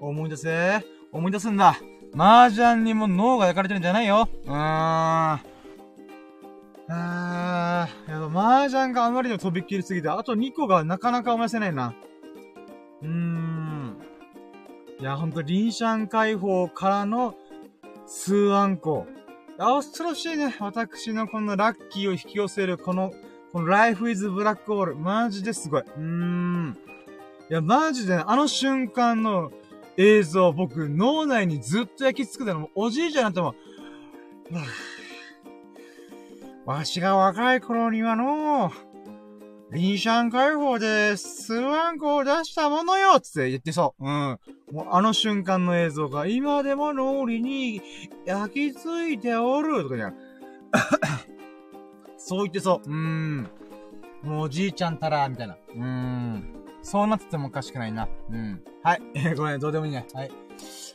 思い出せ？思い出すんだ。麻雀にも脳が焼かれてるんじゃないよ。うーん。あー、やっぱ麻雀があまりにも飛びっきりすぎて、あと2個がなかなか思い出せないな。うーん。いや、ほんと、臨シャン解放からの、数アンコ。あ、恐ろしいね。私のこのラッキーを引き寄せる、この、この Life is Black Hole。マジですごい。うーん。いや、マジでね、あの瞬間の映像、僕、脳内にずっと焼き付くたの、おじいちゃんなっても、わしが若い頃にはのリンシャン解放で、スワンコを出したものよつって言ってそう。うん。もうあの瞬間の映像が今でも脳裏に焼き付いておるとかじゃん。そう言ってそう。うーん。もうおじいちゃんたら、みたいな。うーん。そうなっててもおかしくないな。うん。はい。えー、ごめん、どうでもいいね。はい。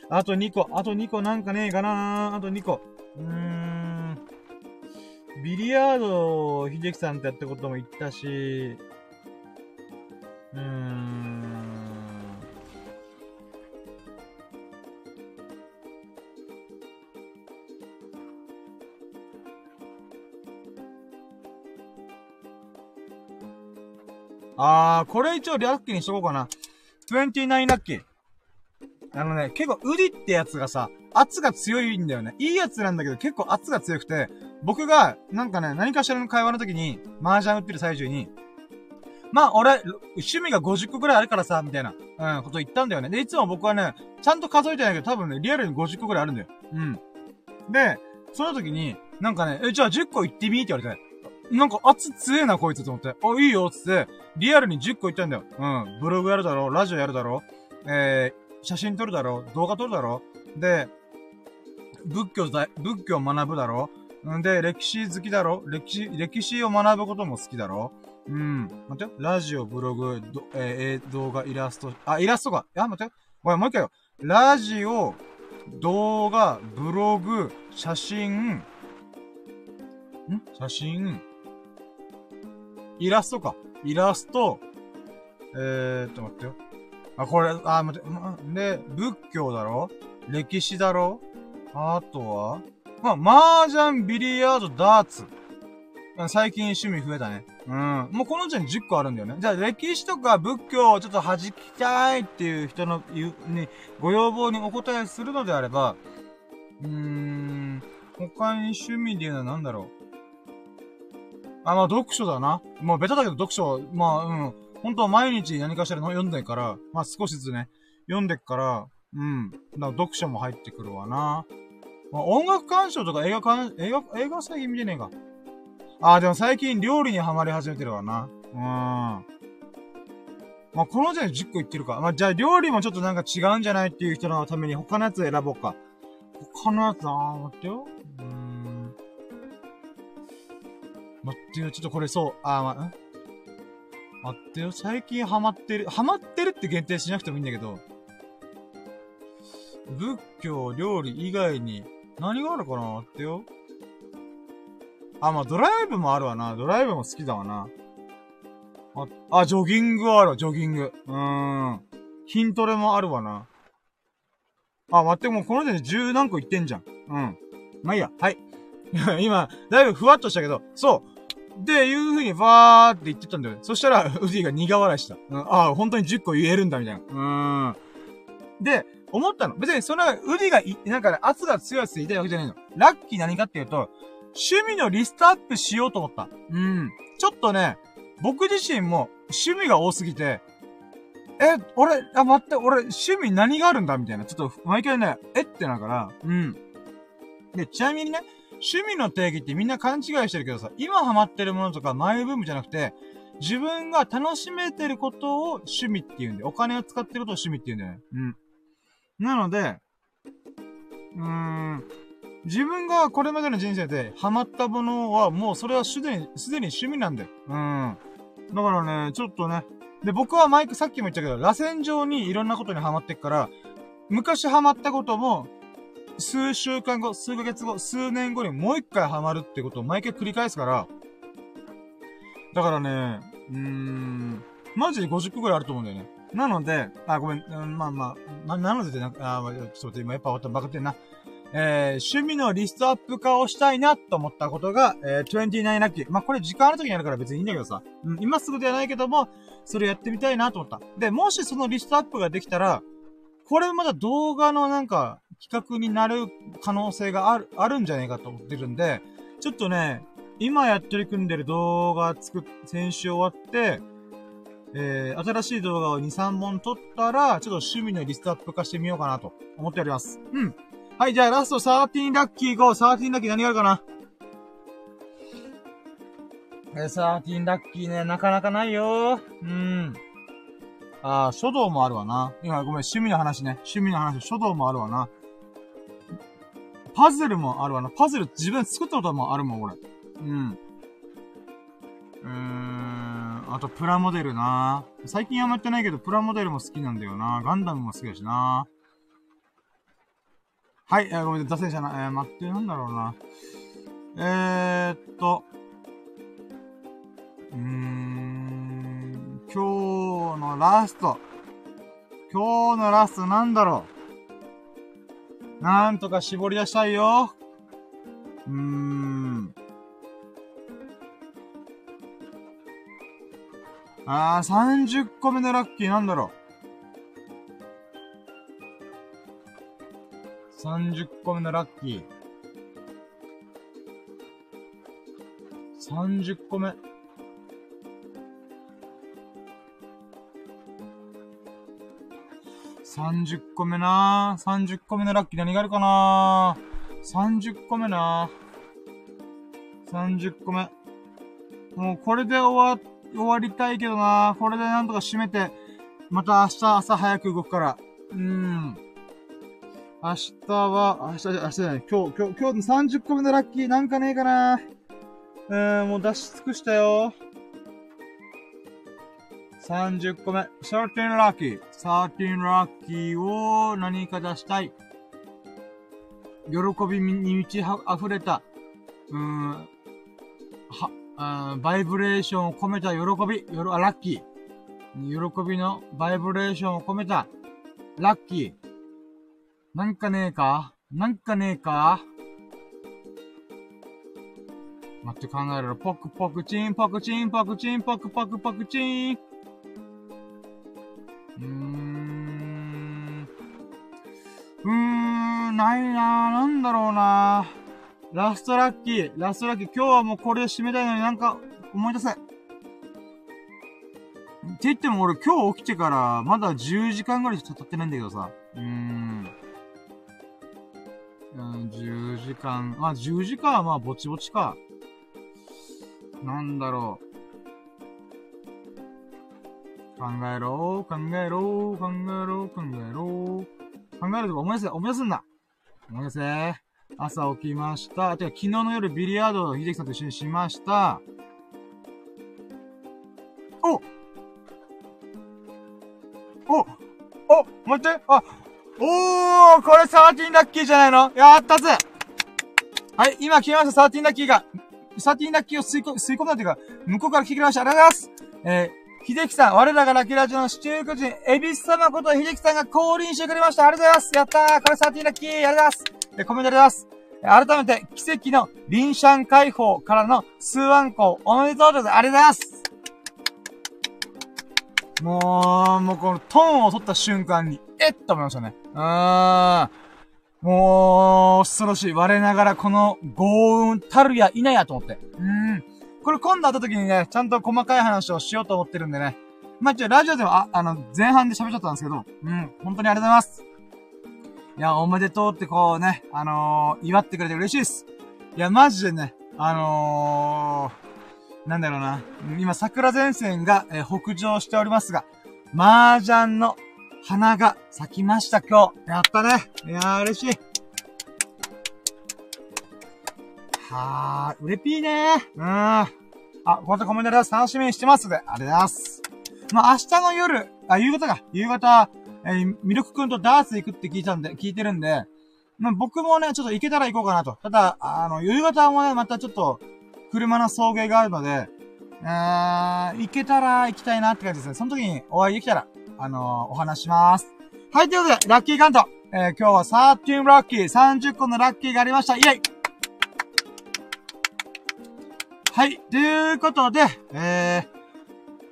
あと2個、あと2個なんかねえかなあと2個。うーん。ビリヤード、秀樹さんとやったことも言ったし、うーん。あー、これ一応ラッキーにしとこうかな。29ラッキー。あのね、結構ウディってやつがさ、圧が強いんだよね。いいやつなんだけど結構圧が強くて、僕が、なんかね、何かしらの会話の時に、麻雀打ってる最中に、まあ、俺、趣味が50個くらいあるからさ、みたいな、うん、こと言ったんだよね。で、いつも僕はね、ちゃんと数えてないけど、多分ね、リアルに50個くらいあるんだよ。うん。で、その時に、なんかね、え、じゃあ10個言ってみって言われて、なんか圧強えな、こいつと思って。あ、いいよ、つって、リアルに10個言ったんだよ。うん。ブログやるだろ、ラジオやるだろ、えー、写真撮るだろ、動画撮るだろ、で、仏教だ、仏教学ぶだろんで、歴史好きだろ歴史、歴史を学ぶことも好きだろうん。待ってよ。ラジオ、ブログ、どえー、動画、イラスト、あ、イラストか。いや、待ってよ。おい、もう一回よ。ラジオ、動画、ブログ、写真、ん？写真、イラストか。イラスト、えーっと、待ってよ。あ、これ、あ、待って、で、仏教だろ？歴史だろ？あとは？まあ、麻雀、ビリヤード、ダーツ。最近趣味増えたね。うん。もうこのうちに10個あるんだよね。じゃあ歴史とか仏教をちょっと弾きたいっていう人の、に、ご要望にお答えするのであれば、うーん、他に趣味で言うのは何だろう？あ、まあ読書だな。もうベタだけど読書は、まあ、うん。本当は毎日何かしらの読んでるから、まあ少しずつね、読んでっから、うん。だから読書も入ってくるわな。まあ、音楽鑑賞とか映画鑑、映画、映画最近見てねえか。ああ、でも最近料理にハマり始めてるわな。うん。まあ、この時点で10個言ってるか。まあ、じゃあ料理もちょっとなんか違うんじゃないっていう人のために他のやつ選ぼうか。他のやつ、あー、待ってよ。待ってよ、ちょっとこれそう。あ、ま、ん？待ってよ、最近ハマってる。ハマってるって限定しなくてもいいんだけど。仏教、料理以外に何があるかな？待ってよ。あ、まあ、ドライブもあるわな。ドライブも好きだわな。あ、あ、ジョギングあるわ、ジョギング。うーん。筋トレもあるわな。あ、待って、もうこの時点で十何個言ってんじゃん。うん。まあいいや。はい。今、だいぶふわっとしたけど、そう。で、いう風にバーって言ってたんだよ。そしたら、ウディが苦笑いした。うん、ああ、本当に10個言えるんだ、みたいな。うん。で、思ったの。別にそんな、ウディがい、なんかね、圧が強いやつ言いたいわけじゃないの。ラッキー何かっていうと、趣味のリストアップしようと思った。うん。ちょっとね、僕自身も趣味が多すぎて、え、俺、あ、待って、俺、趣味何があるんだみたいな。ちょっと、毎回ね、えってなから、うん。で、ちなみにね、趣味の定義ってみんな勘違いしてるけどさ、今ハマってるものとかマイブームじゃなくて、自分が楽しめてることを趣味って言うんで、お金を使ってることを趣味って言うんだよね。うん。なので、うーん、自分がこれまでの人生でハマったものはもうそれはすでに、すでに趣味なんだよ。うん。だからね、ちょっとね。で、僕はマイクさっきも言ったけど、螺旋状にいろんなことにハマってっから、昔ハマったことも、数週間後、数ヶ月後、数年後にもう一回ハマるってことを毎回繰り返すから、だからね、うーん、マジで50個ぐらいあると思うんだよね。なので、あ、ごめん、うん、まあまあ、な、なのでってな、あ、ちょっと待って、今やっぱバカってんな。えー、趣味のリストアップ化をしたいなと思ったことが、えー、29ラッキー。まあ、これ時間ある時にやるから別にいいんだけどさ。うん、今すぐではないけども、それやってみたいなと思った。で、もしそのリストアップができたら、これまだ動画のなんか、企画になる可能性がある、あるんじゃねえかと思ってるんで、ちょっとね、今やってる組んでる動画作っ、先週終わって、えー、新しい動画を2、3本撮ったら、ちょっと趣味のリストアップ化してみようかなと思っております。うん。はい、じゃあラスト13ラッキー5、13ラッキー何があるかな？えー、13ラッキーね、なかなかないようん。あー、書道もあるわな。今、ごめん、趣味の話ね。趣味の話、書道もあるわな。パズルもあるわな。パズル自分作ったこともあるもん、俺。うん。うーん。あと、プラモデルな。最近あんまやってないけど、プラモデルも好きなんだよな。ガンダムも好きだしな。はい、えー、ごめん、脱線したな。えー、待って、なんだろうな。えー、っと、うーん、今日のラスト。今日のラストなんだろう。なんとか絞り出したいよ。うーん。あー、30個目のラッキーなんだろう。30個目のラッキー。30個目。30個目なぁ。30個目のラッキー何があるかなぁ。30個目なぁ。30個目。もうこれで終わ、終わりたいけどなぁ。これでなんとか締めて、また明日朝早く動くから。うーん。明日は、明日じゃ、明日じゃない、今日、今日、今日の30個目のラッキーなんかねえかなうーん、もう出し尽くしたよ。30個目、13ラッキー。13ラッキーを何か出したい。喜びに満ち溢れた、うーん、は、バイブレーションを込めた喜び、よろ、あ、ラッキー。喜びのバイブレーションを込めた、ラッキー。なんかねえか？なんかねえか？待って考えろ。ポクポクチン、ポクチン、ポクチン、ポクポクポクチン。うーん。うーん、ないなぁ。なんだろうなぁ。ラストラッキー。ラストラッキー。今日はもうこれで締めたいのになんか思い出せ。って言っても俺今日起きてからまだ10時間ぐらいしか経ってないんだけどさ。うーん。うん、10時間。まあ、10時間はまあ、ぼちぼちか。なんだろう。考えろ、考えろ、考えろ、考えろ。考えるとか思い出せ、思い出すんだ。思い出せ。朝起きました。てか、昨日の夜ビリヤードを秀樹さんと一緒にしました。おおお待ってあおーこれサーティンラッキーじゃないの？やったぜはい、今来ました、サーティンラッキーが。サーティンラッキーを吸い込、吸い込んだというか、向こうから聞きました。ありがとうございますえ、秀樹さん、我らがラキラジオの七福神、エビス様こと秀樹さんが降臨してくれました。ありがとうございますやったーこれサーティンラッキーありがとうございますえ、コメントありがとうございます改めて、奇跡のリンシャン解放からの数万個おめでとうございます。ありがとうございますもう、もうこのトーンを取った瞬間に、えっと思いましたね。うーん。もう、恐ろしい。我ながらこの豪運たるや否やと思って。うん。これ今度会った時にね、ちゃんと細かい話をしようと思ってるんでね。まあ、ちょ、ラジオでは、あ、あの、前半で喋っちゃったんですけど、うん、本当にありがとうございます。いや、おめでとうってこうね、あのー、祝ってくれて嬉しいです。いや、マジでね、あのー、なんだろうな。今、桜前線が、えー、北上しておりますが、麻雀の花が咲きました、今日。やったね。いやー、嬉しい。はー、うれぴーねー。うん。あ、こうやってコメントで楽しみにしてますで。ありがとうございます。まあ、明日の夜、あ、夕方か。夕方、えー、ミルクくんとダーツ行くって聞いたんで、聞いてるんで、まあ、僕もね、ちょっと行けたら行こうかなと。ただ、あの、夕方もね、またちょっと、車の送迎があるので、えー、行けたら行きたいなって感じですね。その時にお会いできたら、あのー、お話します。はい、ということで、ラッキーカント。えー、今日は13ラッキー、30個のラッキーがありました。イェイはい、ということで、え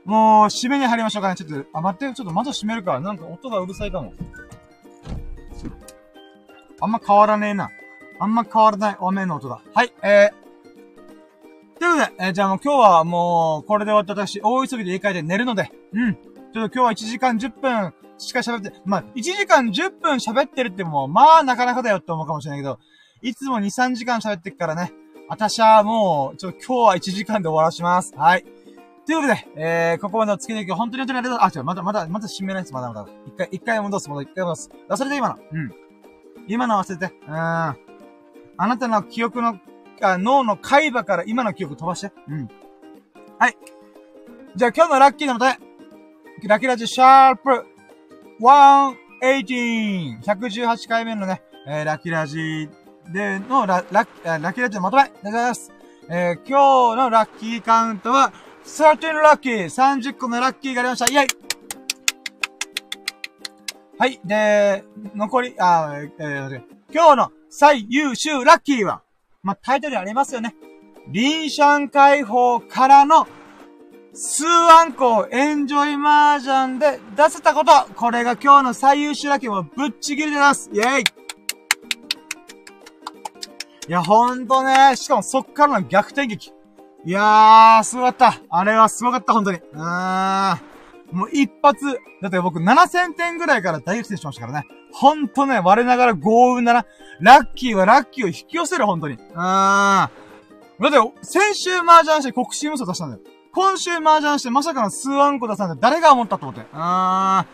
ー、もう、締めに入りましょうかね。ちょっと、あ、待って、ちょっと窓閉めるか。なんか音がうるさいかも。あんま変わらねえな。あんま変わらない雨の音だ。はい、えー。ということで、えー、じゃあもう今日はもう、これで終わって私、大急ぎで家帰って寝るので、うん。ちょっと今日は1時間10分しか喋って、まあ、1時間10分喋ってるってもう、まあ、なかなかだよって思うかもしれないけど、いつも2、3時間喋ってっからね。私はもう、ちょっと今日は1時間で終わらします。はい。ということで、えー、ここまでお付き合い本当に本当にありがとう。あ、違う、まだ、まだ、まだ閉めないです。まだまだ。一回、一回戻す、戻す、一回戻す。忘れて今の。うん。今の忘れて。うん。あなたの記憶の、あ脳の海馬から今の記憶飛ばして。うん。はい。じゃあ今日のラッキーの答え。ラッキーラジシャープ118。118回目のね、えー、ラッキーラジでのラ、ラッ、ラッキーラジのまとめ。ありがとうございます。えー、今日のラッキーカウントは、13ラッキー !30 個のラッキーがありましたイェイはい。で、残り、あえー、今日の最優秀ラッキーは、まあ、タイトルありますよね。リンシャン解放からの、数アンコエンジョイマージャンで出せたこと、これが今日の最優秀ラッキーもぶっちぎりでます。イェイいや、ほんとね、しかもそっからの逆転劇。いやー、すごかった。あれはすごかった、本当に。うーん。もう一発、だって僕7000点ぐらいから大逆転しましたからね。ほんとね、我ながら幸運だな。ラッキーはラッキーを引き寄せる、本当に。うーん。だって、先週麻雀して国士無双出したんだよ。今週麻雀してまさかの数アンコ出したんだよ。誰が思ったと思って。うーん。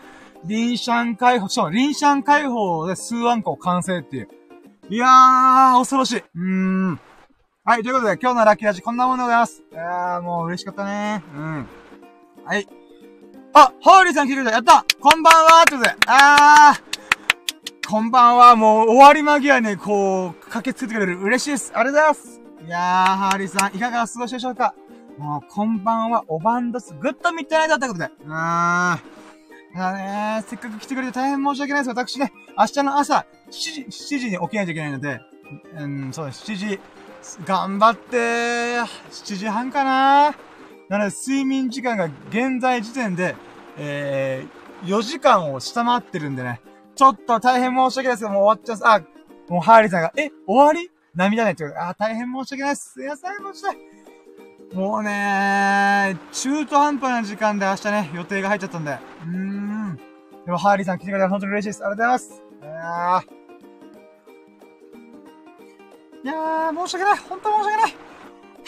リンシャン解放、そう、リンシャン解放で数アンコ完成っていう。いやー、恐ろしい。うーん。はい、ということで、今日のラッキーラジこんなものでございます。いやー、もう嬉しかったね。うん。はい。あ、ホーリーさん来てくれた。やったこんばんはということで、あー、こんばんは。もう終わり間際に、こう、駆けつけてくれる。嬉しいです。ありがとうございます。いやー、ハーリーさん、いかがお過ごしでしょうかもう、こんばんは、おばんどす。ぐっと見てないだったことで。うーん。だねせっかく来てくれて大変申し訳ないです。私ね、明日の朝、7時、7時に起きないといけないので、うん、そうです。7時、頑張って、7時半かななので、睡眠時間が現在時点で、えー、4時間を下回ってるんでね。ちょっと大変申し訳ないですけど、もう終わっちゃう。あ、もうハーリーさんが、え、終わり？涙ねって言うあ、大変申し訳ないです。すいません、もして。もうね中途半端な時間で明日ね、予定が入っちゃったんで。うーん。でも、ハーリーさん来てくれて本当に嬉しいです。ありがとうございます。いやー。申し訳ない。本当申し訳ない。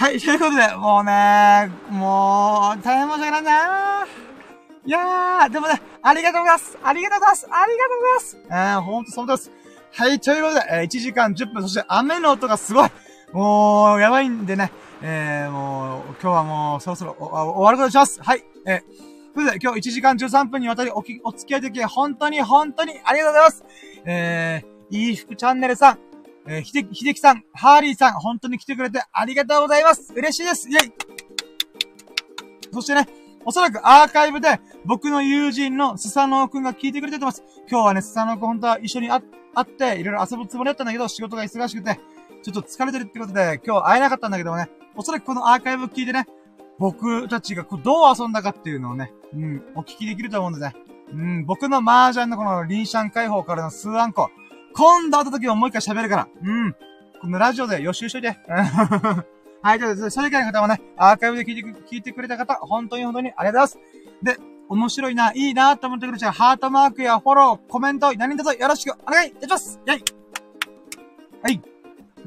はい、ということで、もうねもう、大変申し訳ないなーいやー、でもね、ありがとうございます。ありがとうございます。ありがとうございます。えー、ほんとそのとです。はい、ということで、えー、1時間10分、そして雨の音がすごい。もう、やばいんでね、えー、もう、今日はもう、そろそろ終わることにします。はい、えー、ということで、今日1時間13分にわたりおき、お付き合いでき、本当に本当にありがとうございます。えー、いい服チャンネルさん、えー、ひで、ひできさん、ハーリーさん、本当に来てくれてありがとうございます。嬉しいです。イェイそしてね、おそらくアーカイブで、僕の友人のスサノオくんが聞いてくれてます。今日はね、スサノオくん本当は一緒に会って、いろいろ遊ぶつもりだったんだけど、仕事が忙しくて、ちょっと疲れてるってことで、今日会えなかったんだけどもね、おそらくこのアーカイブ聞いてね、僕たちがどう遊んだかっていうのをね、うん、お聞きできると思うんでね。うん、僕の麻雀のこのリンシャン解放からの数アンコ、今度会った時はもう一回喋るから。うん。このラジオで予習しといて。はい、ということで、それ以外の方はね、アーカイブで聞いて聞いてくれた方、本当に本当にありがとうございます。で、面白いな、いいなと思ってくれちゃうハートマークやフォロー、コメント、何卒よろしくお願いいたしますはい。はい。という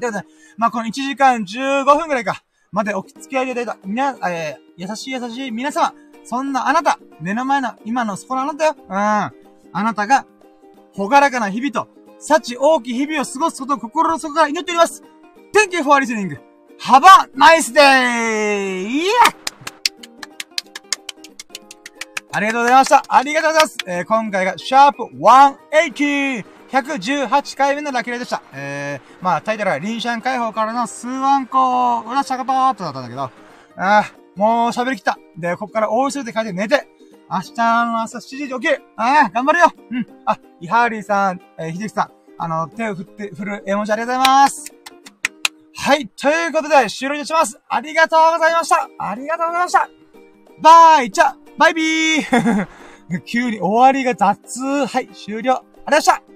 ことで、まあ、この1時間15分くらいか、までお付き合いいただいた、みな、えー、優しい優しい皆様、そんなあなた、目の前の、今のそこのあなたよ。うん。あなたが、ほがらかな日々と、幸大きい日々を過ごすことを心の底から祈っております。Thank you for listening. Have a nice day! Yeah! ありがとうございました。ありがとうございます。えー、今回が、シャープ 180! 118回目のラキラでした。えー、まあ、タイトルは、リンシャン解放からの数万個、裏シャカパーっとだったんだけど、ああ、もう喋りきった。で、ここから大急ぎで書いて寝て、明日の朝7時に起きる。ああ、頑張るよ。うん。あ、イハーリーさん、えー、ひできさん、あの、手を振って、振る絵文字ありがとうございます。はい。ということで、終了いたします。ありがとうございました。ありがとうございました。バイじゃ、バイビー 急に終わりが雑。はい、終了。ありがとうございました。